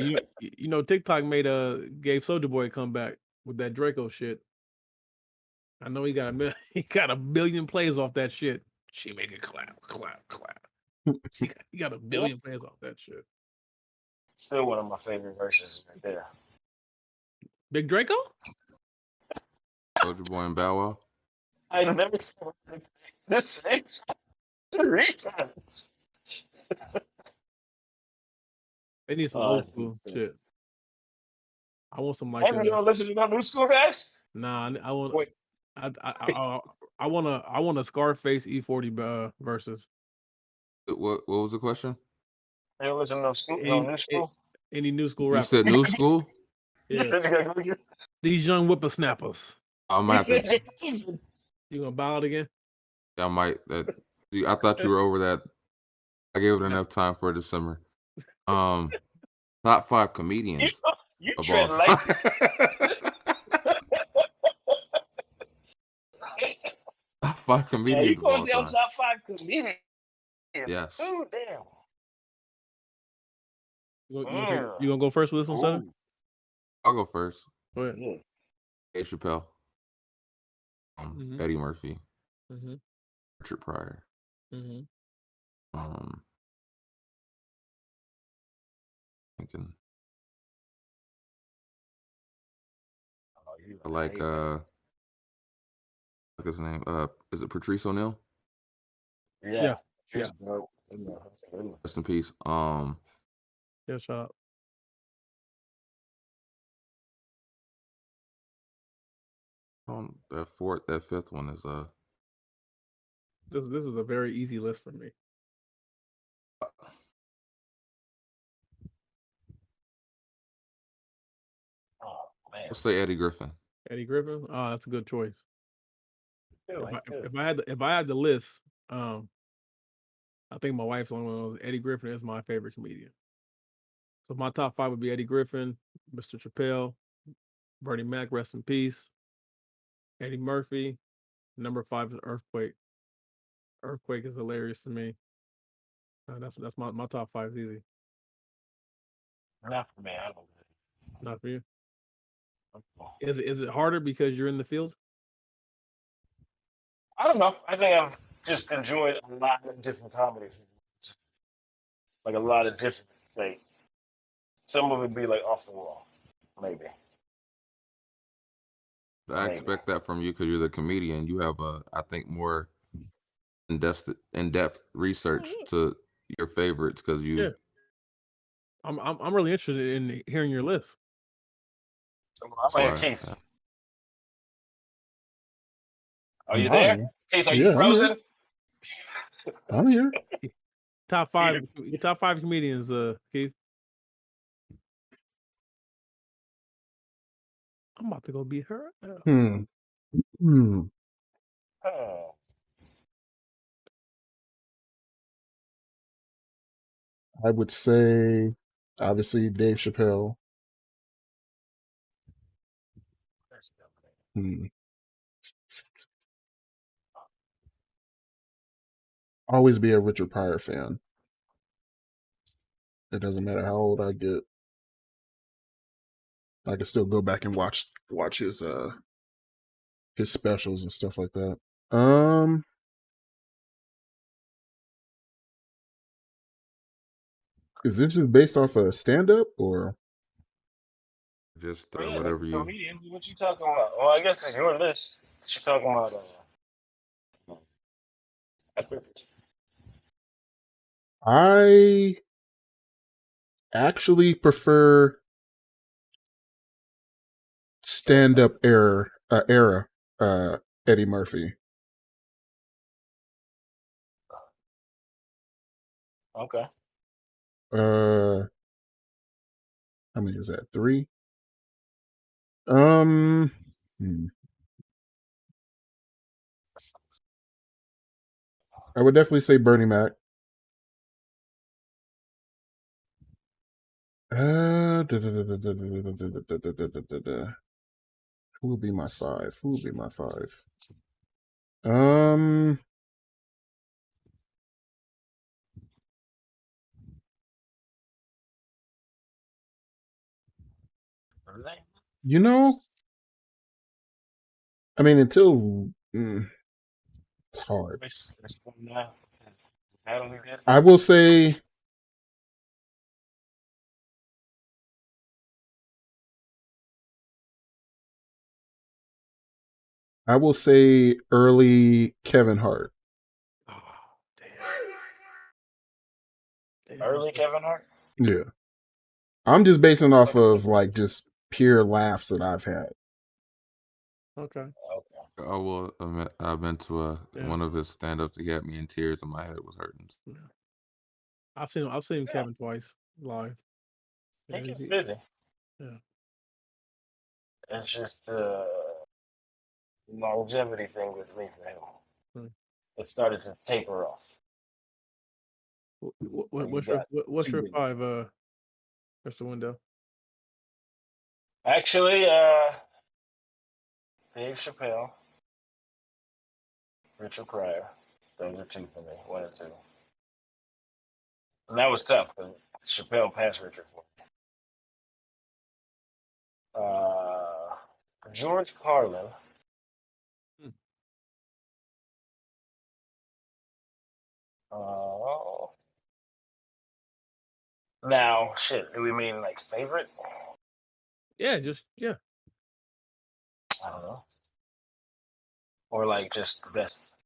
you, know- you know, TikTok made a gave Soldier Boy a comeback with that Draco shit. I know he got a mil- he got a billion plays off that shit. She make it clap, clap, clap. She got, he got a billion plays off that shit.
Still one of my favorite verses right there.
Big Draco?
Soldier Boy and Bow Wow.
I never saw the same three.
They need some
Oh,
old
that's
school
insane.
shit. I want some like
Haven't you
uh,
all listened to my new school guys?
nah. I- I want
Wait.
I I, I, I, I want to I want a Scarface E40 uh, versus
What what was the question?
You don't listen to no school, no
Any-
new school?
any new school
You
rap.
said new school.
You
Yeah,
said you gotta go get.
these young whippersnappers.
I'm
You
gonna have to.
said you- you
You gonna bow out again?
I might. That. You- I thought you were over that. I gave it enough time for December. Um, top five comedians
You, you
of all
tread light.
time. top five
Yeah,
comedians
you
of all
going down
time.
top five comedians.
Yes.
Oh damn.
You gonna, you, gonna take-
Mm.
you gonna go first with this one, Stutter?
Ooh,
I'll go first.
Go ahead.
yeah.
Dave Chappelle. Um,
Mhm.
Eddie Murphy.
Mm-hmm.
Richard Pryor.
Mm-hmm.
Um, thinking
Oh, you
I like
hate-
uh, like his name. Uh, is it Patrice O'Neal?
yeah.
yeah,
She's dope. You know, that's a good one.
Rest in peace. Um,
Yeah, shut up.
um, that fourth, that fifth one is uh,
This this is a very easy list for me.
Oh man.
let's say Eddie Griffin.
Eddie Griffin. Oh, that's a good choice. If I, if I had the, if I had the list, um, I think my wife's on one of those. Eddie Griffin is my favorite comedian. So my top five would be Eddie Griffin, Mr. Chappelle, Bernie Mac, rest in peace, Eddie Murphy. Number five is Earthquake. Earthquake is hilarious to me. Uh, that's that's my, my top five is easy.
Not for me. I don't.
Not for you. Is it is it harder because you're in the field?
I don't know. I think I've just enjoyed a lot of different comedies. like a lot of different like some of it be like off the wall, maybe.
I
Maybe.
expect that from you because you're the comedian. You have a, I think, more in depth in depth research to your favorites because you.
Yeah. I'm I'm I'm really interested in hearing your list.
I'm like
Sorry.
Keith. Are you there?
here.
Keith, are
Yeah,
you
I'm
frozen?
I'm here.
Top five top five comedians, uh Keith. I'm about to go beat her.
Hmm. Hmm.
Oh.
I would say, obviously, Dave Chappelle. Hmm. Always be a Richard Pryor fan. It doesn't matter how old I get. I can still go back and watch watch his uh his specials and stuff like that. Um Is this just based off a stand up or
Just uh,
yeah,
whatever
that's
you.
comedians. What you talking about? Well, I guess it's your list. What you talking about? Uh,
I actually prefer stand up era uh, era uh Eddie Murphy.
okay.
Uh, how many is that? Three. Um, hmm. I would definitely say Bernie Mac. Uh, who will be my five? Who will be my five? Um, you know, I mean, until mm, it's hard.
This- this one now. Battle we did.
I will say, I will say early Kevin Hart.
Oh, damn. Damn.
Early Kevin Hart.
Yeah. I'm just basing off of like just pure laughs that I've had.
Okay.
Okay.
I will admit, I've been to a
Yeah.
one of his stand ups. He had me in tears and my head was hurting.
I've seen I've seen
Yeah.
Kevin twice live.
He
Yeah,
gets
he's-
busy.
Yeah.
It's just the longevity thing with me for him.
Hmm.
It started to taper off.
What, what,
you
what's your
got
what, what's
two
your
big-
five, uh, Mr. Window?
Actually, uh, Dave Chappelle, Richard Pryor. Those are two for me. One and two. And that was tough because Chappelle passed Richard for me. Uh, George Carlin.
Hmm.
Uh, now, shit, do we mean like favorite?
Yeah, just yeah.
I don't know. Or like just the best.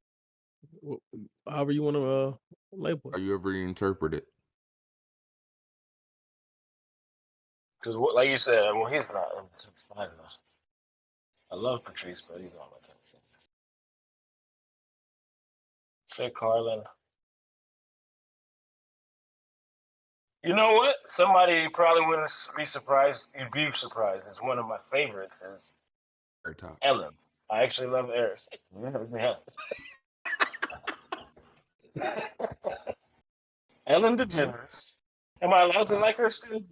wh- However you want to uh label
Are
it.
you ever interpreted?
Because, like you said, well, he's not in the top five of us. I love Patrice, but he's not my top five. Say Carlin. You know what? Somebody probably wouldn't be surprised. You'd be surprised. It's one of my favorites. Is
Very top.
Ellen. I actually love Eris. Ellen DeGeneres. Am I allowed to like her still?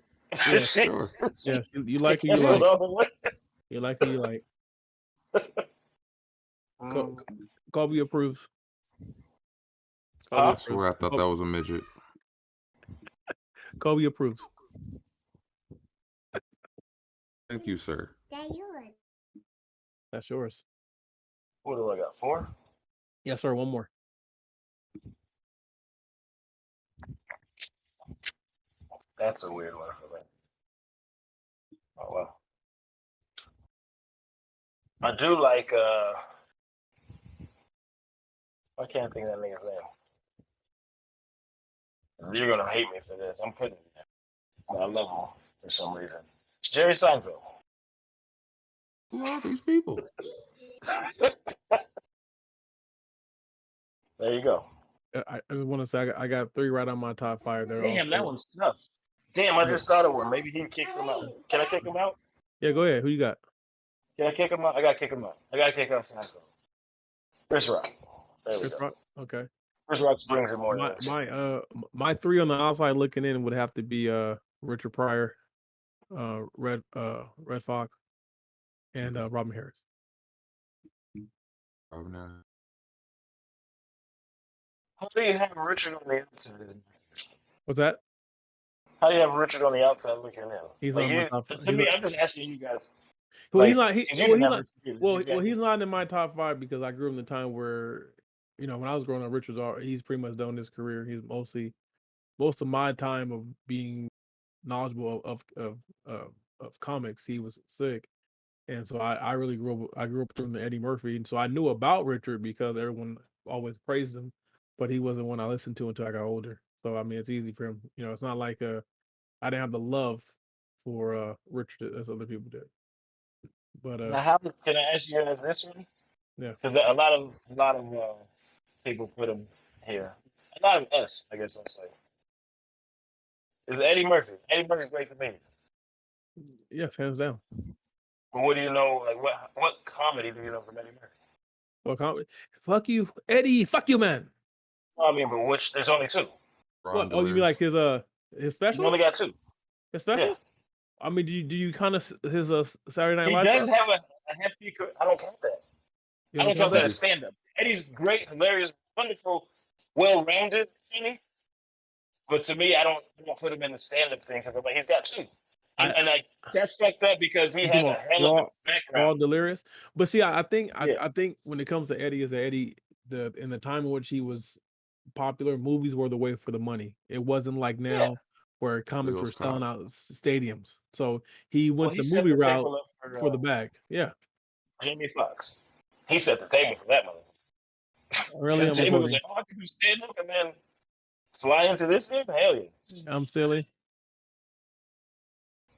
Yeah,
Sure.
Yeah, you, you like who you like.
all.
You like who you like. Kobe approves. Colby
Huh?
I
approves.
swear I thought
Col-
that was a midget.
Colby approves.
Thank you, sir. That yours.
That's yours.
What do I got? Four?
Yes, sir. One more.
That's a weird one for me. Oh well. I do like uh I can't think of that nigga's name. You're gonna hate me for this. I'm putting it there. But I love him for some reason. Jerry Seinfeld.
Who are these people?
There you go.
Uh, I, I just want to say I got, I got three right on my top five. They're all
Damn, that
cool.
one's tough. Damn, I just thought of one. Maybe he kicks him out. Can I kick him out?
Yeah, go ahead. Who you got?
Can I kick him out? I gotta kick him out. I gotta kick out Seinfeld. Chris Rock. There we
Chris
go.
Rock? Okay.
Chris Rock brings it more.
My my uh my three on the outside looking in would have to be uh Richard Pryor, uh Red uh Redd Foxx, and uh Robin Harris.
Robin Harris.
How do you have Richard on the outside?
What's that?
How do you have Richard on the outside looking in?
He's
Like
on my
you-
top-
To me,
on-
I'm just asking you guys.
Well, he's
like,
not. He, well, he's not. Well, well, he's not in my top five because I grew up in the time where, you know, when I was growing up, Richard's al- he's pretty much done his career. He's mostly, most of my time of being knowledgeable of of of, of comics, he was sick, and so I I really grew up. I grew up through the Eddie Murphy, and so I knew about Richard because everyone always praised him, but he wasn't one I listened to until I got older. So I mean, it's easy for him. You know, it's not like uh, I didn't have the love for uh Richard as other people did. But uh,
Now, how can I ask you guys this one?
Yeah.
Because a lot of a lot of uh, people put him here. A lot of us, I guess I'll say. Is Eddie Murphy. Eddie Murphy's a great comedian.
yes, hands down.
But what do you know? Like what what comedy do you know from Eddie Murphy?
Well, com- fuck you, Eddie. Fuck you, man.
Well, I mean, but which there's only two.
What? Oh, you mean like his uh his
You
special?
only got two.
His special? I mean, do you do you kind of his uh Saturday Night Live?
He
Live?
does
stuff?
have a, a hefty. co- I don't count that.
You
I don't count that
that?
as stand up. Eddie's great, hilarious, wonderful, well rounded, funny. But to me, I don't, I don't put him in the stand up thing because I'm like, he's got two. And,
I-
and like, that's fucked up because he had a hell of
Raw-
a background.
all delirious. But see, I, I think I,
Yeah.
I think when it comes to Eddie, is that Eddie the in the time in which he was popular, movies were the way for the money. It wasn't like now where comics
Wheels
were selling out stadiums. So he
Well,
went
he
the movie
the
route
table up for,
for the
uh,
bag. Yeah,
Jamie Foxx. He set the table for that one.
Really. I'm, a
was like, oh, stand up and then fly into this game? Hell yeah.
I'm silly.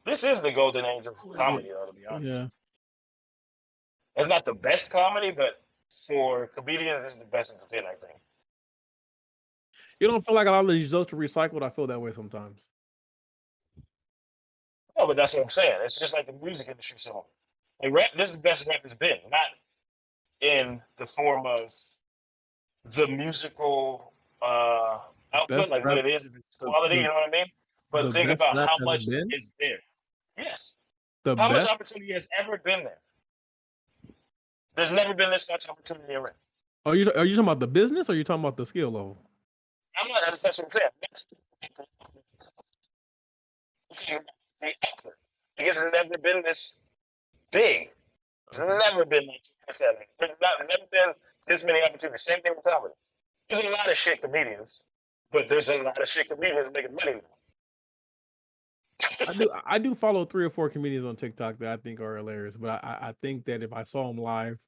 This is the golden age of comedy, though, to be honest.
Yeah.
It's not the best comedy, but for comedians, this is the best it's been, I think.
You don't feel like a lot of these jokes are recycled. I feel that way sometimes.
No, but that's what I'm saying. It's just like the music industry song. Like rap, this is the best rap has been, not in the form of the musical uh, output,
best
like what it is, its quality.
the-
you know what I mean? But think about how much is there. Yes.
The
How much opportunity has ever been there? There's never been this much opportunity around.
Are you are you talking about the business or are you talking about the skill level?
I'm not. That's, that's what I'm saying. Okay, The output. Because it's never been this big. It's never been like I said. There's not, never been this many opportunities. Same thing with comedy. There's a lot of shit comedians, but there's a lot of shit comedians making money.
I do I do follow three or four comedians on TikTok that I think are hilarious, but I, I think that if I saw them live,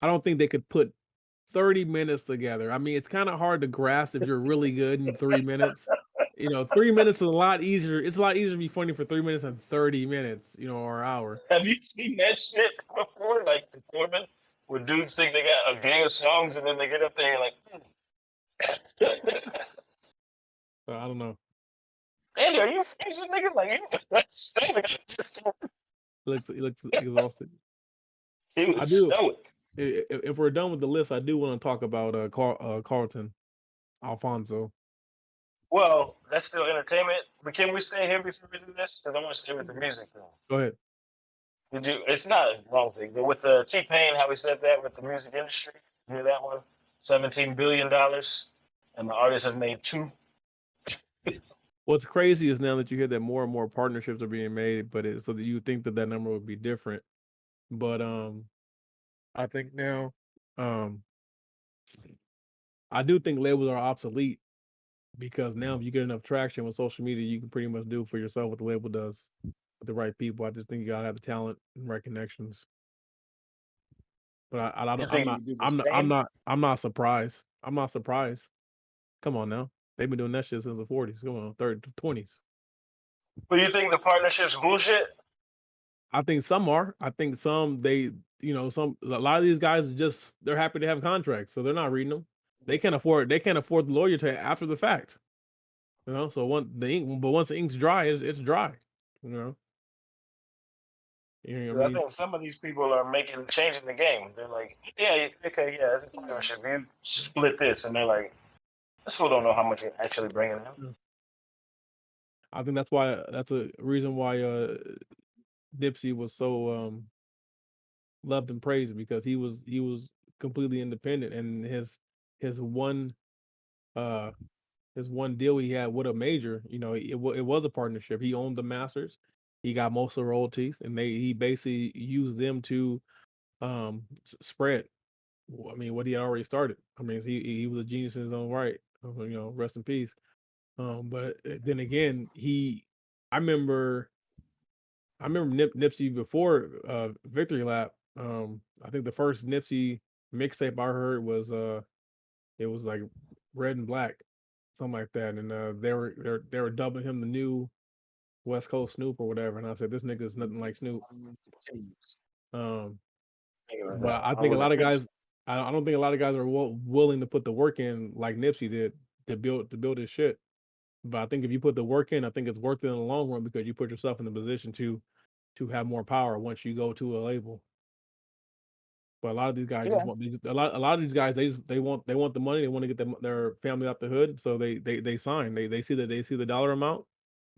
I don't think they could put 30 minutes together. I mean, it's kind of hard to grasp if you're really good in three minutes. You know, three minutes is a lot easier. It's a lot easier to be funny for three minutes than 30 minutes, you know, or an hour.
Have you seen that shit before? Like the Foreman, where dudes think they got a gang of songs and then they get up there and you're like.
So I don't know.
Andy, are you freezing, nigga? Like you stoic.
He looks he looks exhausted.
He was
I do.
stoic.
If we're done with the list, I do want to talk about uh, uh Carlton, Alfonso.
Well, that's still entertainment. But can we stay here before we do this? Because I want to stay with the music thing.
Go ahead.
It's not a wrong thing, but with the T Pain, how we said that with the music industry. You hear that one? Seventeen billion dollars, and the artist has made two.
What's crazy is now that you hear that more and more partnerships are being made, but it, so that you think that that number would be different. But um, I think now, um, I do think labels are obsolete, because now if you get enough traction with social media, you can pretty much do for yourself what the label does the right people. I just think you gotta have the talent and right connections. But I, I, I don't, I'm not,
do
I'm not, I'm not, I'm not surprised. I'm not surprised. Come on now, they've been doing that shit since the 40s. Come on, third, 20s.
But you think the partnership's bullshit?
I think some are. I think some they, you know, some a lot of these guys just they're happy to have contracts, so they're not reading them. They can't afford they can't afford the lawyer to after the fact. You know, so one the ink, but once the ink's dry, it's, it's dry. You know. You know what I
I
mean?
think some of these people are making changing the game. They're like, yeah, okay, yeah, it's a partnership. You split this, and they're like, I still don't know how much you're actually bringing in.
I think that's why that's a reason why uh Nipsey was so um loved and praised because he was he was completely independent and his his one uh his one deal he had with a major, you know, it it was a partnership. He owned the masters. He got most of the royalties and they he basically used them to um spread I mean what he already started. I mean he he was a genius in his own right. uh, You know, rest in peace. Um, but uh, then again, he, I remember, I remember Nip, Nipsey before uh, Victory Lap. Um, I think the first Nipsey mixtape I heard was uh, it was like Red and Black, something like that, and uh, they were they were, they were dubbing him the new West Coast Snoop or whatever, and I said this nigga is nothing like Snoop. Um, but I think a lot of guys, I don't think a lot of guys are wi- willing to put the work in like Nipsey did to build to build his shit. But I think if you put the work in, I think it's worth it in the long run because you put yourself in the position to to have more power once you go to a label. But a lot of these guys
Yeah.
just want a lot a lot of these guys they just, they want they want the money they want to get them, their family out the hood so they they they sign they they see that they see the dollar amount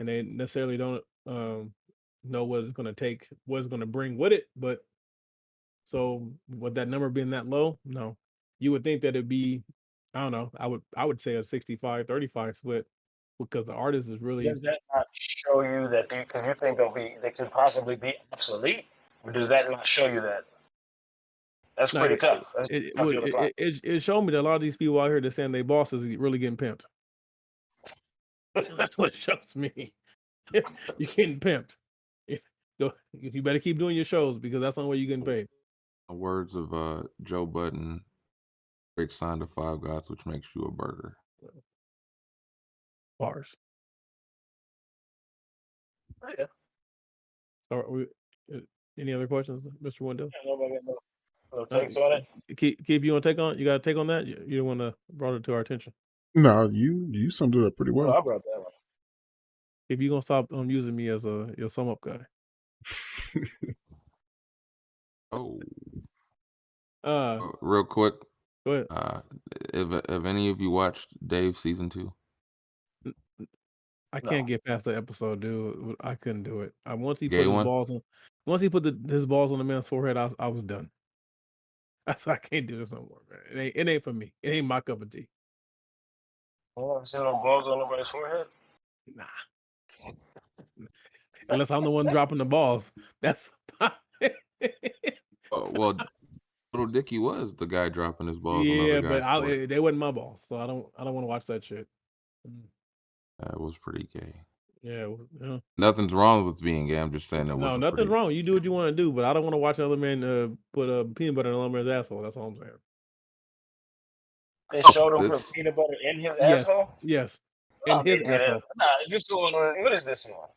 and they necessarily don't um know what it's going to take what it's going to bring with it but so with that number being that low no you would think that it'd be I don't know I would I would say a 65 35 split because the artist is really
Does that not show you that because you think they'll be they could possibly be obsolete? Or does that not show you that? That's
No,
pretty
it-
tough. That's
it, it,
tough
it, it, it, showed me that a lot of these people out here that saying they bosses is really getting pimped. That's what it shows me. you're getting pimped. You- better keep doing your shows because that's the only way you're getting paid.
The words of uh, Joe Budden, Rick signed to Five Guys, which makes you a burger.
Bars.
Oh, Yeah,
So we, uh, any other questions, Mr. Wendell?
nobody got no, no takes on it.
Keep, keep you want to take on? You got to take on that? You, you want to brought it to our attention.
No, you you summed it up pretty
Well,
well.
I brought that one.
If you gonna stop um, using me as a your sum up guy,
Oh,
uh,
uh, real quick,
go ahead.
uh, if if any of you watched Dave season two,
I can't get past the episode, dude. I couldn't do it. I once he put
Gay
his
one?
balls on, once he put the, his balls on the man's forehead, I, was- I was done. I said I can't do this no more, man. It ain't, it ain't for me. It ain't my cup of tea.
Oh, I see no balls on nobody's forehead.
Nah. Unless I'm the one dropping the balls. That's
uh, well, Lil Dicky was the guy dropping his balls.
yeah,
other
but I,
forehead.
they wasn't my balls, so I don't I don't want to watch that shit. Mm,
that was pretty gay.
Yeah, well, yeah.
Nothing's wrong with being gay. I'm just saying that
no,
was
nothing's wrong. You do what you want to do, but I don't want to watch another man uh, put uh, peanut butter in another man's asshole. That's all I'm saying.
They showed him
This-
peanut butter in his
Yes.
asshole.
Yes,
Oh,
in his
they did.
asshole.
Nah, is this on? What is this one?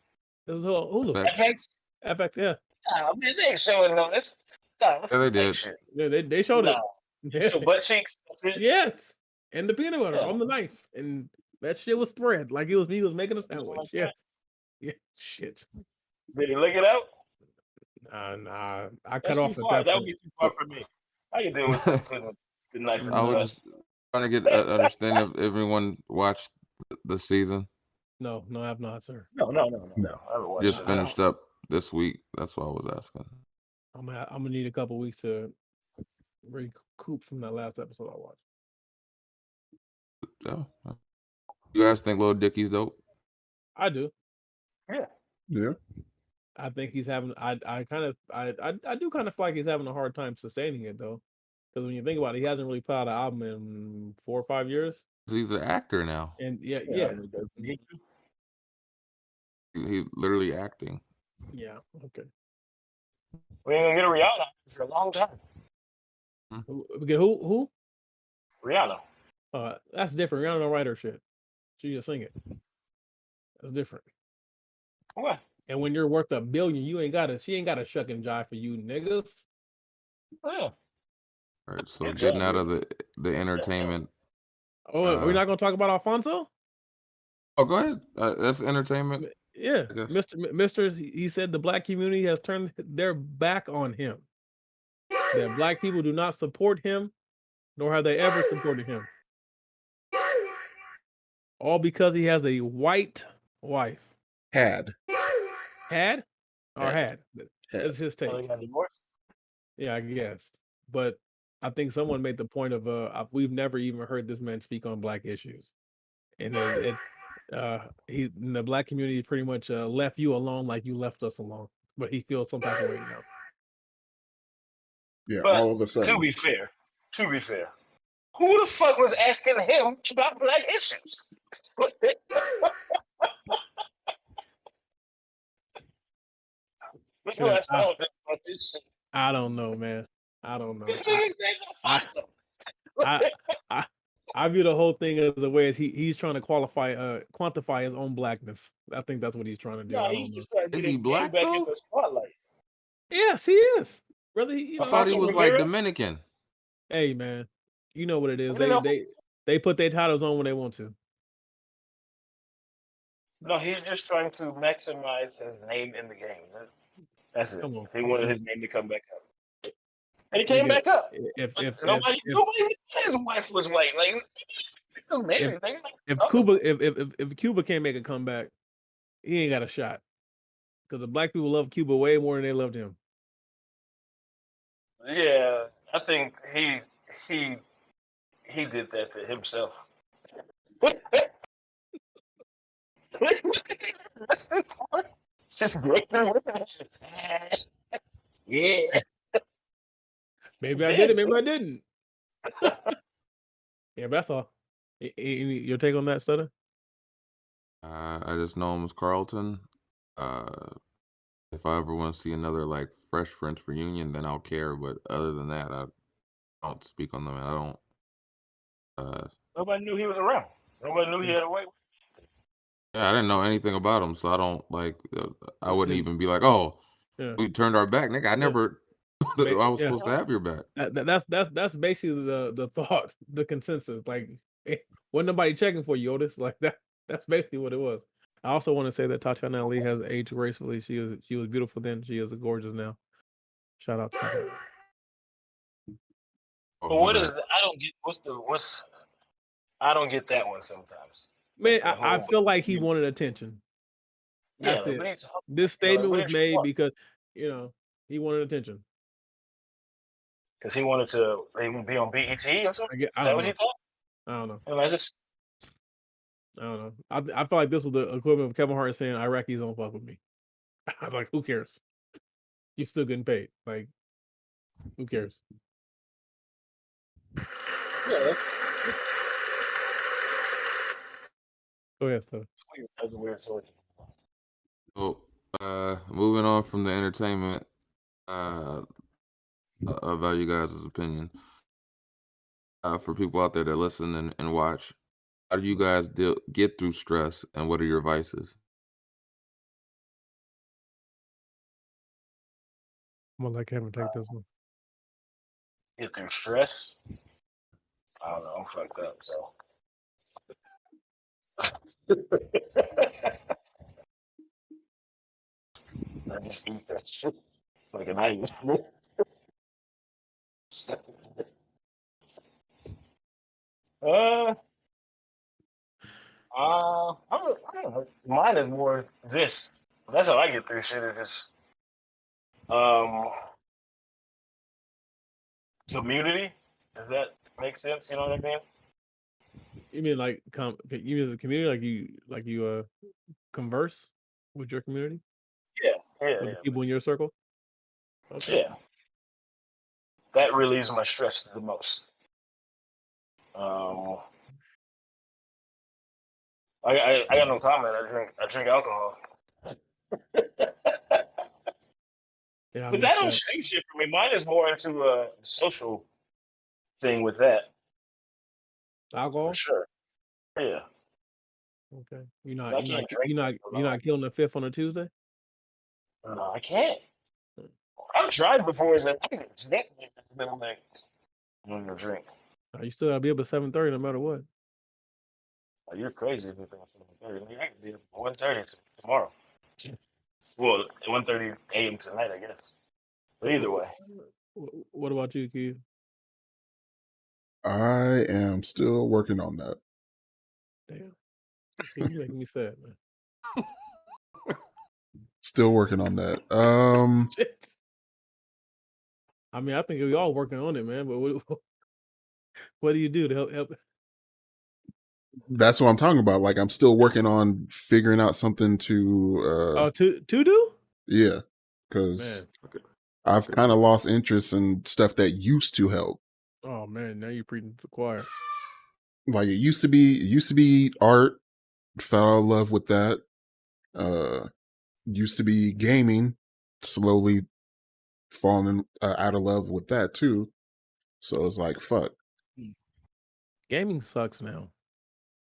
This is Hulu.
FX?
FX, yeah.
Nah, man, they ain't showing no. This. Nah,
Yeah, they did.
Shit.
Yeah, they, they showed
Nah,
it.
so butt cheeks.
Yes, and the peanut butter
Yeah.
on the knife, and that shit was spread like it was me was making a sandwich.
that.
Yes, yeah, shit.
Did he lick it out?
Nah, nah. I
That's
cut off that
That would be too far for me. I can deal with the knife in
I
the
was just trying to get uh, understand if everyone watched the season.
No, no, I have not, sir.
No, no, no, no, no. I haven't watched
Just
it.
finished up this week. That's why I was asking.
I'm gonna, I'm gonna need a couple weeks to recoup from that last episode I watched.
Yeah. You guys think Lil Dicky's dope?
I do.
Yeah. Yeah.
I think he's having. I I kind of I, I I do kind of feel like he's having a hard time sustaining it though, because when you think about it, he hasn't really put out an album in four or five years.
He's an actor now.
And yeah,
Yeah,
yeah,
I mean, does he need to?
He- He's literally acting.
yeah. Okay.
We ain't gonna get a Rihanna for a long time.
Who? okay, Who? Who?
Rihanna.
Uh, that's different. Rihanna don't write her shit. She just sing it. That's different.
What?
And when you're worth a billion, you ain't got to. She ain't got a shuck and jive for you niggas.
Yeah.
All right. So
Good
getting out of the the entertainment.
Oh, are we
Uh,
not gonna talk about Alfonso?
Oh, go ahead. Uh, that's entertainment.
Yeah, Mr. Mr. He he said the black community has turned their back on him. That black people do not support him, nor have they ever supported him. All because he has a white wife.
Had.
Had or
Had.
had.
Had.
That's his take.
They got divorced?
Yeah, I guess. But I think someone made the point of uh we've never even heard this man speak on black issues. And then it uh he the black community pretty much uh left you alone like you left us alone. But he feels some type of way now.
Yeah,
But
all of a sudden.
To be fair, to be fair, who the fuck was asking him about black issues? When's the
Yeah,
last
I-
time I think about this shit?
I don't know, man. I don't know. I, I- I- I view the whole thing as a way as he he's trying to qualify uh quantify his own blackness. I think that's what he's trying to do.
no,
I
he's
don't know.
just trying to
Is he black,
back in
though?
the spotlight.
Yes, he is. Really, you know, I
thought he
Alfonso
was like Dominican.
hey man, you know what it is. They
did Alfonso-
they they put their titles on when they want to.
No, he's just trying to maximize his name in the game. That's it.
Come on.
He wanted his name to come back up. And he came
Nigga,
back up.
If if if,
nobody,
if,
nobody said his wife was white. Like, it was
if
Oh.
Cuba if, if if if Cuba can't make a comeback, he ain't got a shot. Because the black people love Cuba way more than they loved him.
Yeah, I think he he he did that to himself. That's the part. Just breaking with. Yeah.
Maybe I did it. Maybe I didn't. yeah, but that's all. A- a- any- Your take on that, Stutter?
Uh, I just know him as Carlton. Uh, if I ever want to see another like Fresh Prince reunion, then I'll care. But other than that, I don't speak on them. I don't. Uh,
Nobody knew he was around. Nobody knew he had a white.
yeah, I didn't know anything about him, so I don't like. Uh, I wouldn't
Yeah.
even be like, "Oh,
Yeah.
we turned our back, nigga." I never. I was
yeah.
supposed to have your back.
That, that- that's that's that's basically the the thought, the consensus. Like, eh, wasn't nobody checking for you, Otis. Like that. That's basically what it was. I also want to say that Tatyana Ali has aged gracefully. She was she was beautiful then. She is gorgeous now. Shout out to her.
Oh,
But what
my
the, I don't get what's the what's I don't get that one sometimes.
Man,
the
I, I feel like he wanted attention. That's
like,
it.
we need to-
This statement was made because you know he wanted attention.
Cause he wanted to maybe be on BET or something.
I, get, I
Is that
don't
what
know.
he thought?
I don't know.
And I just
I don't know. I I feel like this was the equivalent of Kevin Hart saying Iraqis don't fuck with me. I'm like, who cares? You're still getting paid. Like, who cares?
Oh, yeah, that's
Go ahead, stuff.
weird. That's a weird choice.
So, uh, moving on from the entertainment, uh, I- I value guys' opinion. Uh, for people out there that listen and, and watch, how do you guys deal get through stress, and what are your vices?
I'm gonna let Kevin take this one.
Get through stress. I don't know. I'm fucked up. So. I just eat that shit like an ice. uh, uh, I don't, I don't know. Mine is more this. That's how I get through shit. Is just, um, community. Does that make sense? You know what I mean?
You mean like com? You mean the community? Like you like you uh converse with your community
Yeah, yeah,
with
yeah.
the people in your circle? Okay.
Yeah. That relieves my stress the most. Um, I, I I got no comment. I drink I drink alcohol.
Yeah,
But that don't change shit for me. Mine is more into a social thing with that
Alcohol.
for sure. Yeah.
Okay. You're not.
I
You're not. You're not. You're not killing the fifth on a Tuesday.
No, I can't. I've tried before. It's like I can drink, then I'm like, I'm gonna drink.
Uh, You still gotta be up at seven thirty, no matter what.
Oh, you're crazy if you think at seven thirty. Like, I can be up at one thirty tomorrow. Well, one thirty a.m. tonight, I guess. But either way,
What about you, Keith?
I am still working on that.
Damn. See, you making me sad, man.
Still working on that. Um,
Shit. I mean, I think we all working on it, man. But what, what do you do to help? help?
that's what I'm talking about. Like I'm still working on figuring out something to uh
Oh, to to do?
yeah,
Man,
because I've kind of lost interest in stuff that used to help.
oh man, now you're preaching to the choir.
Like it used to be, it used to be art. Fell in love with that. Uh, used to be gaming. Slowly falling uh, out of love with that too. So it's like fuck.
Gaming sucks now.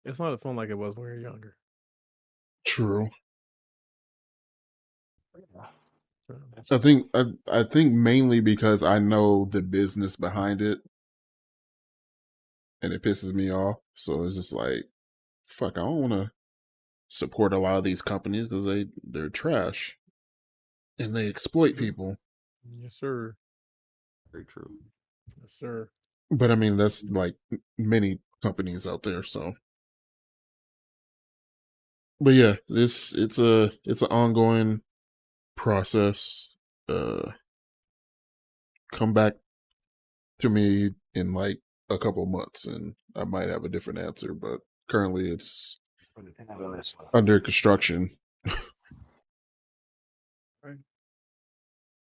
It's not as fun like it was when we were younger.
True. I think I, I think mainly because I know the business behind it, and it pisses me off. So it's just like, fuck, I don't want to support a lot of these companies because they they're trash, and they exploit mm-hmm. people.
yes, sir.
Very true.
Yes, sir.
But I mean, that's like many companies out there. So, but yeah, this it's a it's an ongoing process. Uh, come back to me in like a couple months, and I might have a different answer. But currently, it's
handle this one.
under construction.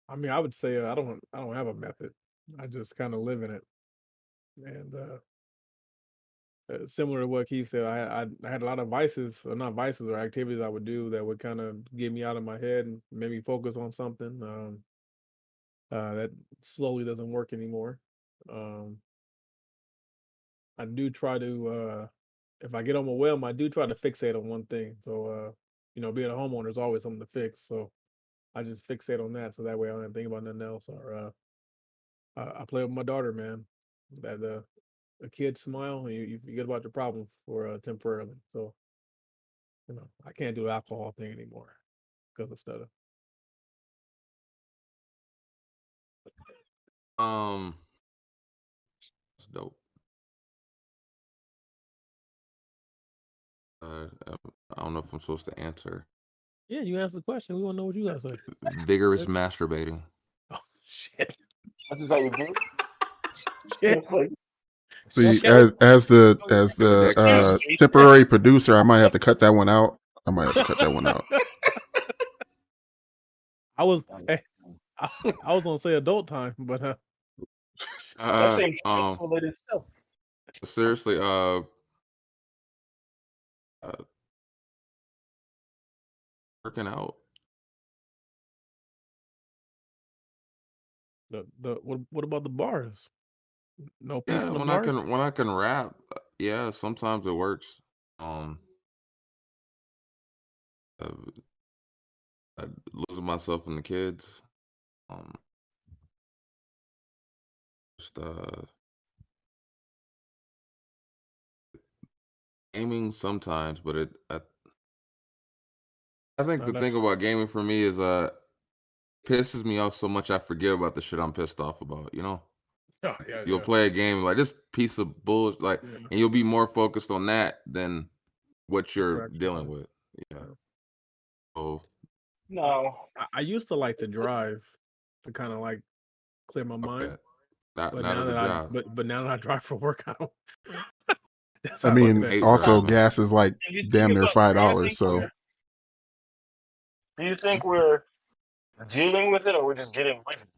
I mean, I would say uh, I don't. I don't have a method. I just kind of live in it, and uh, uh, similar to what Keith said, I, I I had a lot of vices, or not vices, or activities I would do that would kind of get me out of my head and make me focus on something. Um, uh, that slowly doesn't work anymore. Um, I do try to, uh, if I get whim, I do try to fixate on one thing. So, uh, you know, being a homeowner is always something to fix. So, I just fixate on that, so that way I don't think about nothing else. Or I, I play with my daughter, man. That uh, a kid smile, and you, you forget about your problem for uh, temporarily. So, you know, I can't do the alcohol thing anymore because of stutter.
Um, it's dope. Uh, um, I don't know if I'm supposed to answer.
Yeah, you answer the question. We want to know what you guys say.
Vigorous masturbating.
Oh shit!
That's just how you do.
Shit.
See,
Okay.
as as the as the uh, temporary producer, I might have to cut that one out. I might have to cut that one out.
I was, I, I was gonna say adult time, but uh,
That
Uh,
seems
um,
stressful in itself.
seriously, uh, uh, working out.
the the what what about the bars? No peace
Yeah,
in the
when I can when I can rap, uh, yeah, sometimes it works. Um, uh, I losing myself in the kids. Um, just uh, gaming sometimes, but it I, I think
Uh,
the
that's-
thing about gaming for me is uh pisses me off so much I forget about the shit I'm pissed off about. You know,
Oh, yeah,
you'll
yeah,
play a game like this piece of bullshit, like,
yeah.
and you'll be more focused on that than what you're
Correct,
dealing with. Yeah. Oh.
No,
I, I used to like to drive to kind of like clear my
fuck
mind,
that. Not
but
not
now that I
job.
but but now that I drive for work, I don't.
I mean,
look
hate
back.
also
driving.
gas is like
If you think
damn near five
driving,
dollars. So
do you think we're dealing with it or we're just getting away from it?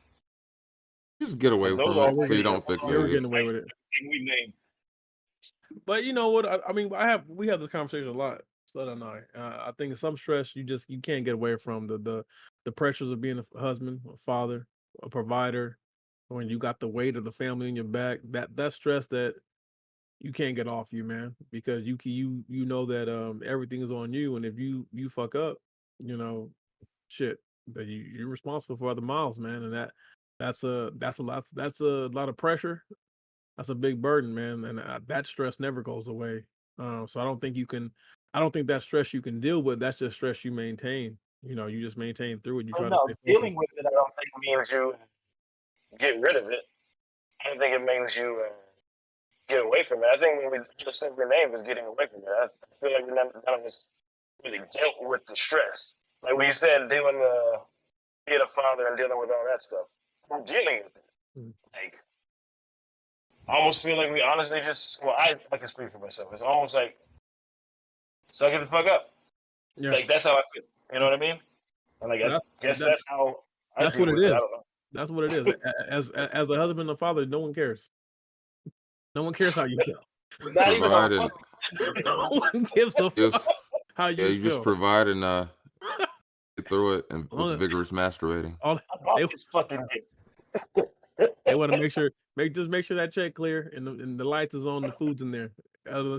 Just get away
Those
from it so you don't fix
are
Yeah, we're
it.
getting away with it.
Everything we name.
But you know what? I, I mean, I have we have this conversation a lot. So I. Uh, I think some stress you just you can't get away from the the the pressures of being a husband, a father, a provider. When you got the weight of the family in your back, that that stress that you can't get off you, man, because you can you you know that um everything is on you, and if you you fuck up, you know, shit, that you you're responsible for other miles, man, and that that's a that's a lot that's a lot of pressure. That's a big burden, man, and uh, that stress never goes away. Um, so I don't think you can. I don't think that stress you can deal with. That's just stress you maintain. You know, you just maintain through it. You
Oh,
try
no,
to
dealing with it, I don't think means you get rid of it. I don't think it means you uh, get away from it. I think when we just said name is getting away from it. I, I feel like none, none of us really dealt with the stress. Like we said dealing, uh, being a father and dealing with all that stuff. I'm dealing with it.
Mm.
Like, I almost feel like we honestly just, well, I, I can speak for myself. It's almost like, suck it the fuck up.
Yeah,
Like, that's how I feel. You know what I mean? And like, I
That's-
guess
that-
that's how. I
that's
deal
what it
with I
is.
don't know.
that's what it is. As a- as a husband and a father, no one cares. No one cares how you feel.
Not even
Provided,
fuck-
no one gives a fuck how you
yeah, you
feel.
just provide and uh, get through it and
Long
with vigorous masturbating.
All
I bought
They-
this fucking gift.
They want to make sure, make just make sure that check clear and the, and the lights is on, the food's in there. Uh,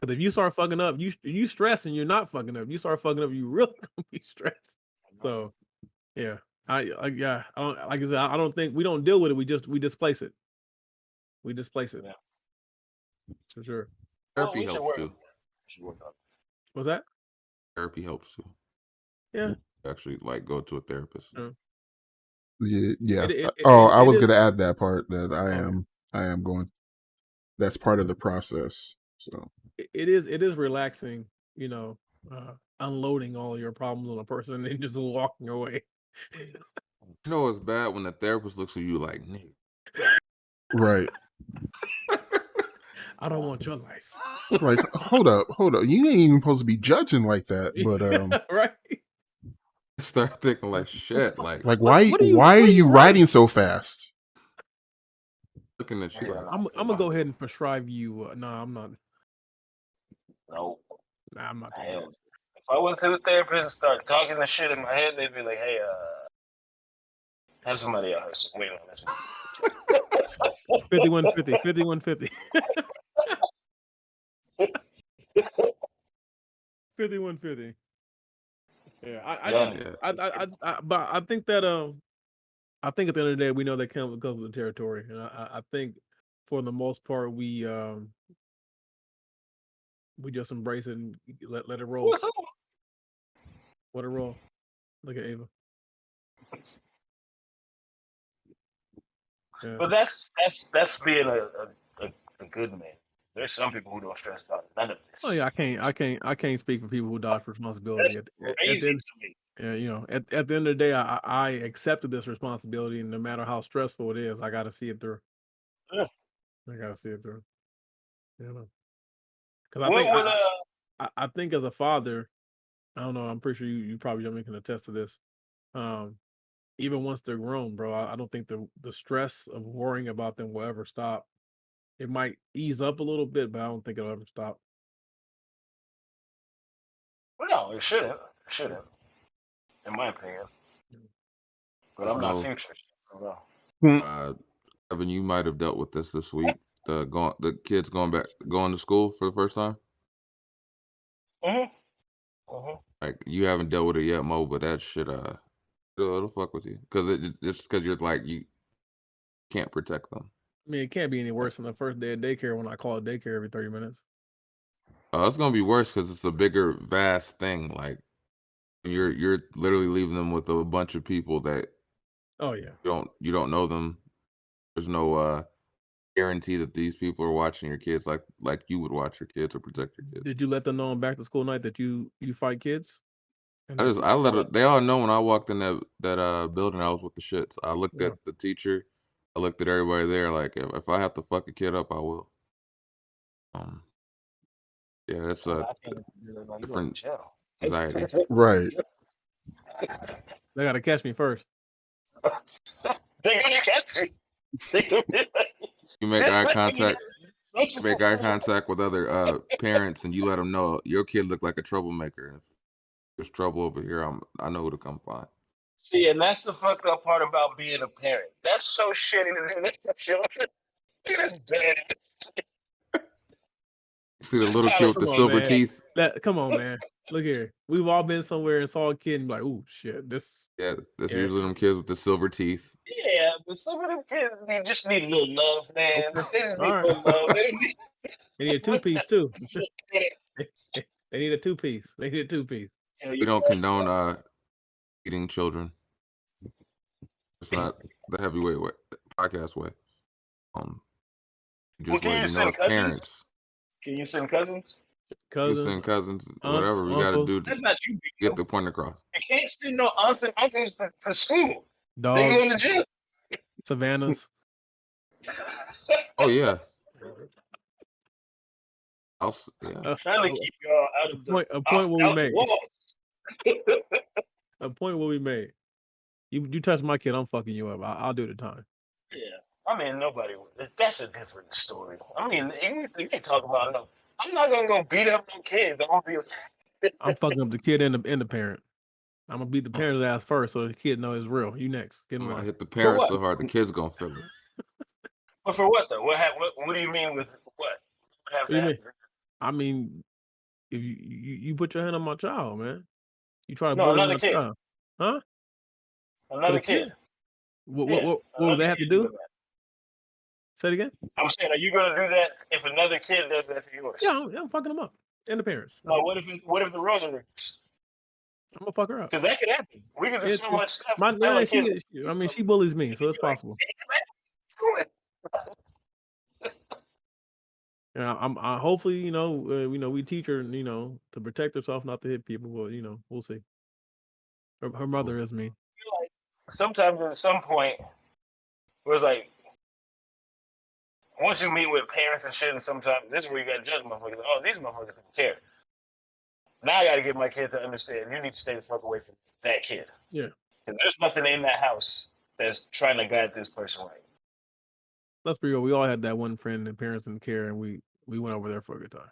because if you start fucking up, you you stress and you're not fucking up. You start fucking up, you really gonna be stressed. So, yeah, I, I yeah, I don't like I said, I don't think we don't deal with it. We just we displace it. We displace it.
Yeah.
For sure.
Therapy oh,
we should
helps
work-
too.
we should work on it.
What's that?
Therapy helps too.
Yeah.
Actually, like go to a therapist.
Yeah.
Yeah, yeah.
It- it-
Uh, oh,
it-
I was gonna add that part that I am I am going. That's part of the process. So
it- it is it is relaxing, you know, uh, unloading all your problems on a person and then just walking away.
You know it's bad when the therapist looks at you like, nigga.
right,
I don't want your life.
like hold up, hold up. You ain't even supposed to be judging like that. But um,
right?
Start thinking like shit, like,
like why
are you-
why are
are
you
you
riding so fast?
looking at you like,
I'm I'm gonna go ahead and prescribe you. Uh, no, I'm not.
No,
Nah, I'm not.
hell. If I went to the therapist and started talking the shit in my head, they'd be like, "Hey, uh, have somebody else wait on this."
that. 5150, 5150. 5150. Yeah, I, I
Yeah.
just, I, I, I, I, but I think that, um, I think at the end of the day, we know that comes comes with the territory, and I, I- I think for the most part, we, um, we just embrace it and let let it roll.
What's up?
Let it roll. Look at Ava. Yeah.
But that's that's that's being a, a, a, a good man. There's some people who don't stress about none of this.
Oh yeah, I can't, I can't, I can't speak for people who dodge responsibility. At, the- at, at
crazy
the end,
to me.
yeah, you know, at, at the end of the day, I, I accepted this responsibility, and no matter how stressful it is, I got to see it through.
Yeah.
I got to see it through. You know, because I think
would,
I,
uh,
I, I think as a father, I don't know. I'm pretty sure you, you probably Jamie can attest to this. Um, even once they're grown, bro, I, I don't think the the stress of worrying about them will ever stop. It might ease up a little bit, but I don't think it'll ever stop.
no, it shouldn't. It shouldn't, in my opinion. But I'm not
No.
future. so I don't know.
uh, Evan, you might have dealt with this this week. The going, the kids going back, going to school for the first time.
Mhm. Mhm.
Like you haven't dealt with it yet, Mo, but that shit, uh, it'll, it'll fuck with you because it it- just because you're like you can't protect them.
I mean, it can't be any worse than the first day of daycare when I call it daycare every 30 minutes.
Uh, it's gonna be worse because it's a bigger, vast thing. Like you're you're literally leaving them with a bunch of people that
Oh yeah.
you don't you don't know them. There's no uh guarantee that these people are watching your kids like like you would watch your kids or protect your kids.
Did you let them know on back to school night that you you fight kids? And
I just I let it, they all know when I walked in that that uh building I was with the shits. I looked
Yeah.
at the teacher, I looked at everybody there. Like if, if I have to fuck a kid up, I will. Um, yeah,
that's
a
like, you going to
different
jail.
anxiety.
Right.
they got to catch me first.
They gonna catch you. They gonna be like,
You make eye contact.
is
make eye contact with other uh parents and you let them know your kid look like a troublemaker. If there's trouble over here, I'm I know who to come find.
See, and that's the fucked up part about being a parent. That's so shitty to do that to children. That's bad.
See the little kid with the
on,
silver
man.
teeth?
That come on, man. Look here. We've all been somewhere and saw a kid and be like, oh shit, this
Yeah, that's
Yeah.
usually them kids with the silver teeth.
Yeah, but some of them kids they just need a little love, man. They just need
All
a little love. They need,
they need a two piece too.
they
they need a two piece. They need a two piece.
We don't condone uh eating children. It's not the heavyweight way, podcast way. Um,
Well,
just
can you
let you know
send cousins?
parents,
Can you send cousins?
you
Cousins.
send cousins, whatever we gotta do to
That's not you.
get the point across.
You can't send no aunts and uncles to, to school. They
go
going to jail.
Savannah's.
Oh yeah, I'll s- yeah.
Uh,
Trying to keep y'all out of the
point, a
out,
point will be
out the
made.
walls.
A point will be made. You you touch my kid, I'm fucking you up. I, I'll do the time.
Yeah, I mean nobody. That's a different story. I mean, you, you can talk about no. I'm not gonna go beat up no kids. I'm gonna be.
I'm fucking up the kid and the and the parent. I'm gonna beat the oh. parent's ass first, so the kid know it's real. You next. Get in
I'm gonna
line.
hit the parents so hard the kids gonna feel it.
But for what though? What, hap- what? What do you mean with what? What has
What do you
to
mean? I mean, if you, you you put your hand on my child, man, you try to
No,
bully
another kid.
child. Huh?
Another
kid?
kid.
What
Yeah,
what what, what do they have to do? Say it again.
I'm saying, are you gonna do that if another kid does that to yours?
Yeah, I'm, I'm fucking them up and the parents.
No. What if? What if the roles are?
I'm gonna fuck her up.
Because that could happen. We could do
It's-
so much stuff.
My,
to
yeah, she- I mean, she bullies me, so it's possible.
"Do it."
Yeah, I'm. I, hopefully, you know, uh, you know, we teach her, you know, to protect herself, not to hit people. But you know, we'll see. Her, her mother is mean.
like sometimes at some point where it's like once you meet with parents and shit and sometimes this is where you gotta judge motherfuckers. Oh, these motherfuckers don't care. Now I gotta get my kid to understand you need to stay the fuck away from that kid.
Yeah.
Because there's nothing in that house that's trying to guide this person right.
Let's be real. We all had that one friend and parents didn't care, and we we went over there for a good time.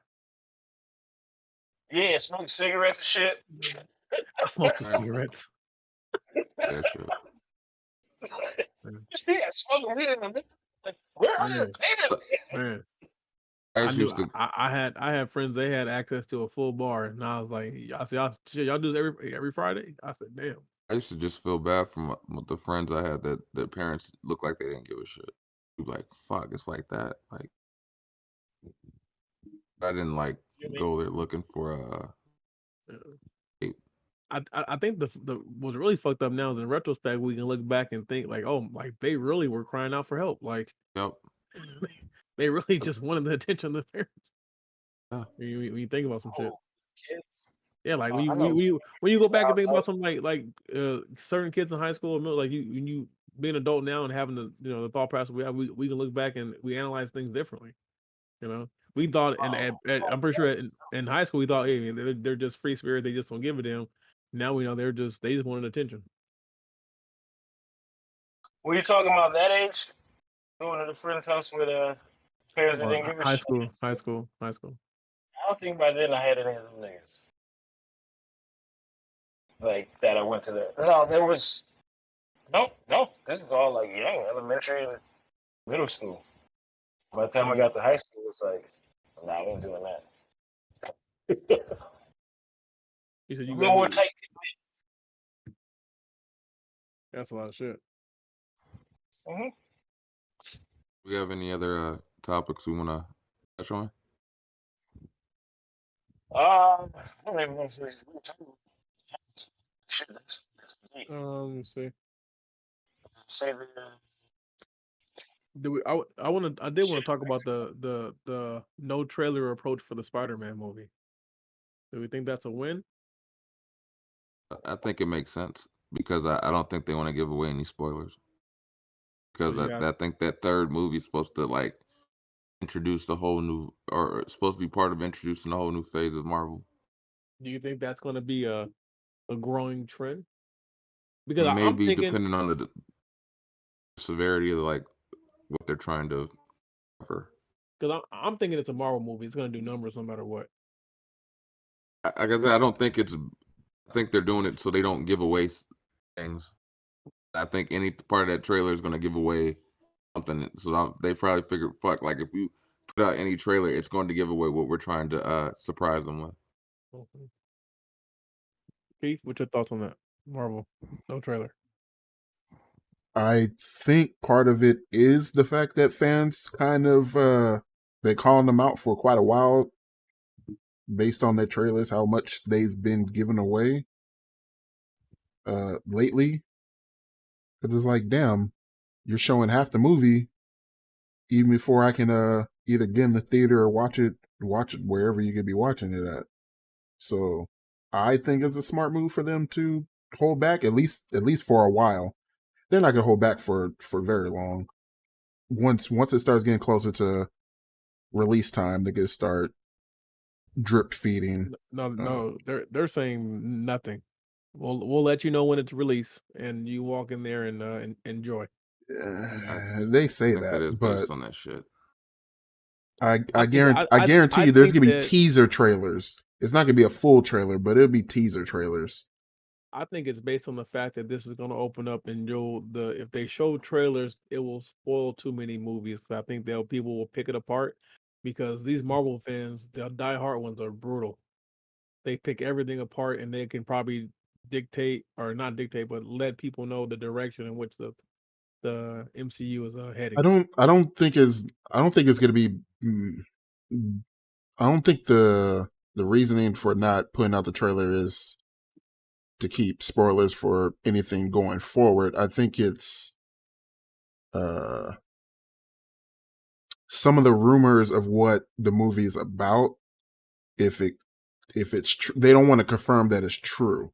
Yeah, smoke cigarettes and shit.
I smoked some cigarettes.
Yeah, sure.
yeah, smoking weed in the middle. Like, where are
Yeah.
your parents?
Man,
I
I knew
used to
I, I had I had friends. They had access to a full bar, and I was like, I said, y'all, shit, y'all do this every every Friday. I said, damn.
I used to just feel bad for my, with the friends I had that their parents looked like they didn't give a shit. You'd like, fuck, it's like that. Like, I didn't like
You
go there looking for uh
Yeah. I, I I think the the what's really fucked up now is in retrospect we can look back and think like oh like they really were crying out for help like
yep.
they really just wanted the attention of the parents.
Yeah.
When you, when you think about some shit,
Oh, kids.
Yeah, like when you when you, when you go back and think about some like like uh certain kids in high school like you when you being an adult now and having the you know the thought process we have we, we can look back and we analyze things differently. You know, we thought and at, at, I'm pretty sure in, in high school we thought hey they're, they're just free spirit they just don't give a damn. Now we know they're just they just wanted attention.
Were you talking about that age? Going to the friend's house with uh parents that
Well,
didn't give a
high
shit?
school, high school, high school.
I don't think by then I had any of them niggas. Like that I went to the no, there was no, no. This is all like young, elementary and middle school. By the time I got to high school, it's like, nah, I ain't doing that.
You said you
You more
me-
tight.
That's a lot of shit.
hmm
We have any other uh topics we wanna touch on?
Um, I don't even know if we we talking about shit. That's, that's.
Um, let me see.
Say the
Do we? I, w- I want to. I did want to talk about the the the no trailer approach for the Spider-Man movie. Do we think that's a win?
I- I think it makes sense because I, I don't think they want to give away any spoilers. Because
you
I,
got-
I think that third movie is supposed to like introduce the whole new or supposed to be part of introducing the whole new phase of Marvel.
Do you think that's going to be a a growing trend? Because I, I'm
Maybe
thinking,
depending on the severity of like what they're trying to cover.
Because I'm I'm thinking it's a Marvel movie. It's gonna do numbers no matter what.
I, like I said, I don't think it's. I think they're doing it so they don't give away things. I think any part of that trailer is going to give away something. So they probably figured, fuck, like if we put out any trailer, it's going to give away what we're trying to uh surprise them with.
Mhm. Keith, what's your thoughts on that? Marvel, no trailer.
I think part of it is the fact that fans kind of uh they calling them out for quite a while based on their trailers, how much they've been given away uh lately. Cause it's like, damn, you're showing half the movie even before I can uh either get in the theater or watch it watch it wherever you could be watching it at. So I think it's a smart move for them to hold back at least at least for a while they're not gonna hold back for for very long. Once once it starts getting closer to release time, they're gonna start drip feeding.
No, no, they're they're saying nothing. We'll we'll let you know when it's released, and you walk in there and uh, and enjoy.
Uh, they
I
say
think that is
that,
based on that shit.
I I,
I
guarantee
I-
I,
I-
guarantee
I
you there's gonna be
that-
teaser trailers. It's not gonna be a full trailer, but it'll be teaser trailers.
I think it's based on the fact that this is going to open up, and you'll the if they show trailers, it will spoil too many movies. I think they'll people will pick it apart because these Marvel fans, the diehard ones, are brutal. They pick everything apart, and they can probably dictate or not dictate, but let people know the direction in which the the MCU is uh, heading.
I don't I don't think is I don't think it's gonna be. mm, I don't think the the reasoning for not putting out the trailer is to keep spoilers for anything going forward. I think it's uh some of the rumors of what the movie is about. If it if it's true, they don't want to confirm that it's true.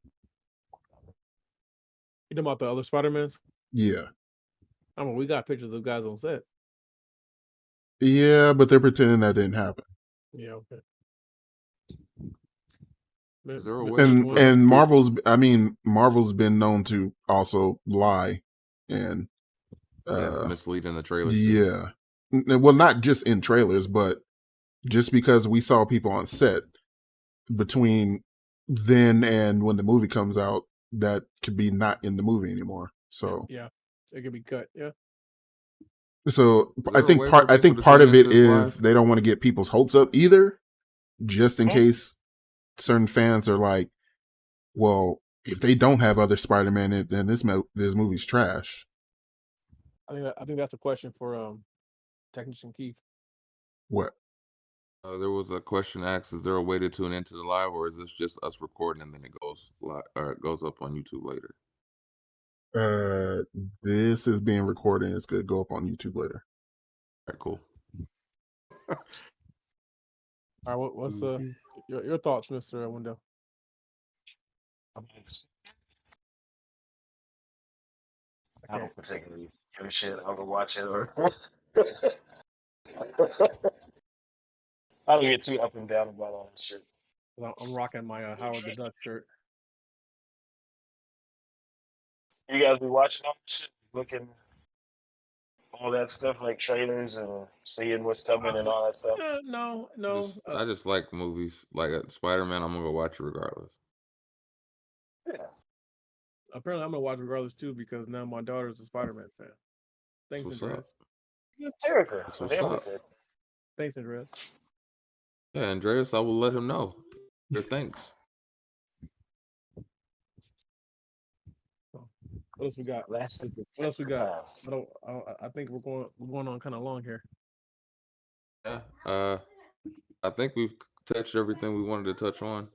You talking about the other Spider Mans?
Yeah,
I mean, we got pictures of guys on set.
yeah, but they're pretending that didn't happen.
Yeah, okay.
Is there a
Mi-
way-
and and Marvel's I mean Marvel's been known to also lie and
yeah,
uh
misleading in the trailers.
yeah. Well not just in trailers but just because we saw people on set between then and when the movie comes out that could be not in the movie anymore. So
yeah, it could be cut. Yeah.
so I think part I think part of it is
into this
is
live?
they don't want to get people's hopes up either just in
Oh.
case certain fans are like well if they don't have other Spider-Man in- then this mo- this movie's trash.
I think that, I think that's a question for um technician Keith.
What?
Uh, there was a question asked: Is there a way to tune into the live, or is this just us recording and then it goes live or it goes up on YouTube later?
Uh this is being recorded. It's going to go up on YouTube later.
All right, cool.
All right, what, what's uh your, your thoughts, Mister Window?
I mean, it's- I don't particularly give a shit. I'll go watch it or. I don't get too up and down about all that shit.
I'm rocking my uh, Howard the Duck shirt.
You guys be watching all that shit, looking all that stuff like trailers and seeing what's coming and all that stuff.
Uh, no, no.
Just-
uh,
I just like movies like uh, Spider Man. I'm gonna go watch it regardless.
Yeah.
apparently, I'm gonna watch regardless too because now my daughter's a Spider-Man fan. Thanks,
what's up.
Andreas.
Good character.
That's what's
damn
up.
Thanks, Andreas.
Yeah, Andreas, I will let him know. Your thanks.
What else we got?
Lasted the
What else we got? I don't. I, I think we're going. We're going on kind of long here.
Yeah. Uh, I think we've touched everything we wanted to touch on.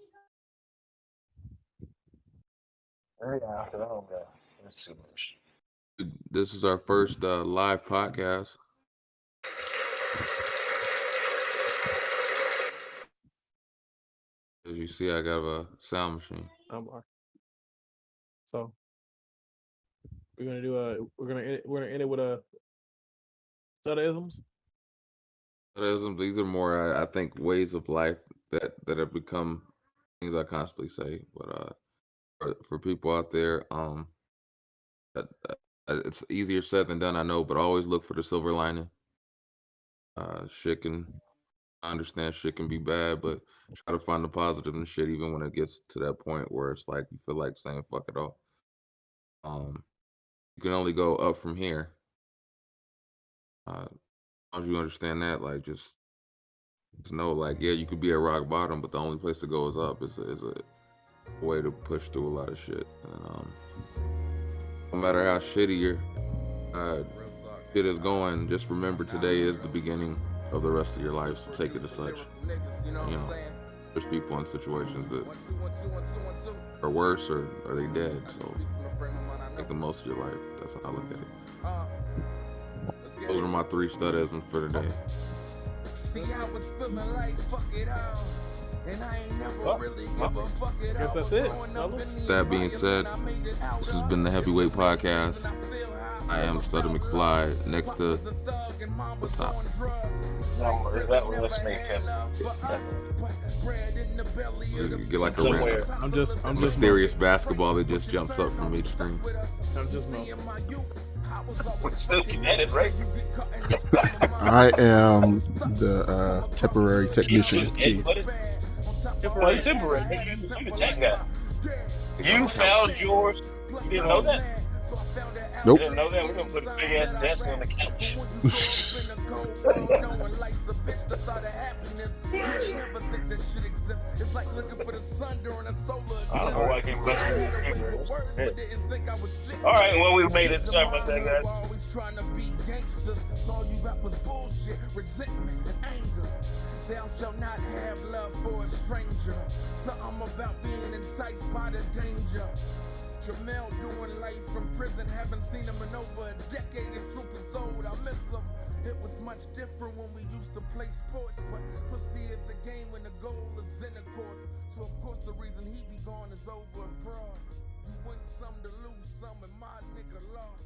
Yeah, after that one. That's too much.
This is our first uh, live podcast. As you see, I got a sound machine.
Um, so we're gonna do a. We're gonna. We're gonna end it with a set of isms.
These are more, uh, I think, ways of life that that have become things I constantly say. But uh, for, for people out there, um, it's easier said than done, I know. But always look for the silver lining. Uh, shit can. I understand shit can be bad, but try to find the positive in shit, even when it gets to that point where it's like you feel like saying fuck it all. Um, you can only go up from here. Uh, as you understand that, like just just know, like yeah, you could be at rock bottom, but the only place to go is up. Is is a way to push through a lot of shit. And um, no matter how shitty your uh, shit is going, just remember today is the beginning of the rest of your life. So take it as such. You know, there's people in situations that are worse or are they dead. So make the most of your life. That's how I look at it. Oh. Those are my three studisms for today.
See, I was feeling like fuck it all. And I ain't never
Well,
really
well,
give a fuck it
guess that's it,
growing up
fellas.
in the
That being said,
I made it out
This has been the Heavyweight Podcast.
And I feel how
I am Stutter McFly. Next to
was a thug and mom was
top?
No, is that what
Never
this make him?
love for us, but bread in the belly of the
You get like a random
I'm just I'm just
mysterious basketball that just jumps up from each screen.
I'm just
We're still connected, right?
I am the uh, temporary technician, Keith.
Well, temporary. You, you the tech guy. You found yours. You didn't know that?
Nope.
Didn't know that? We're gonna put a big ass desk on the couch. I don't know why I to people. All right, well, we made it. Sorry about that, guys.
Always trying to be gangsters. So all you got was bullshit, resentment, and anger. Thou shalt not have love for a stranger. Something about being enticed by the danger. Jamel doing life from prison, haven't seen him in over a decade. His troop is old, I miss him. It was much different when we used to play sports, but pussy is a game when the goal is intercourse. So of course the reason he be gone is over abroad. You win some to lose some, and my nigga lost.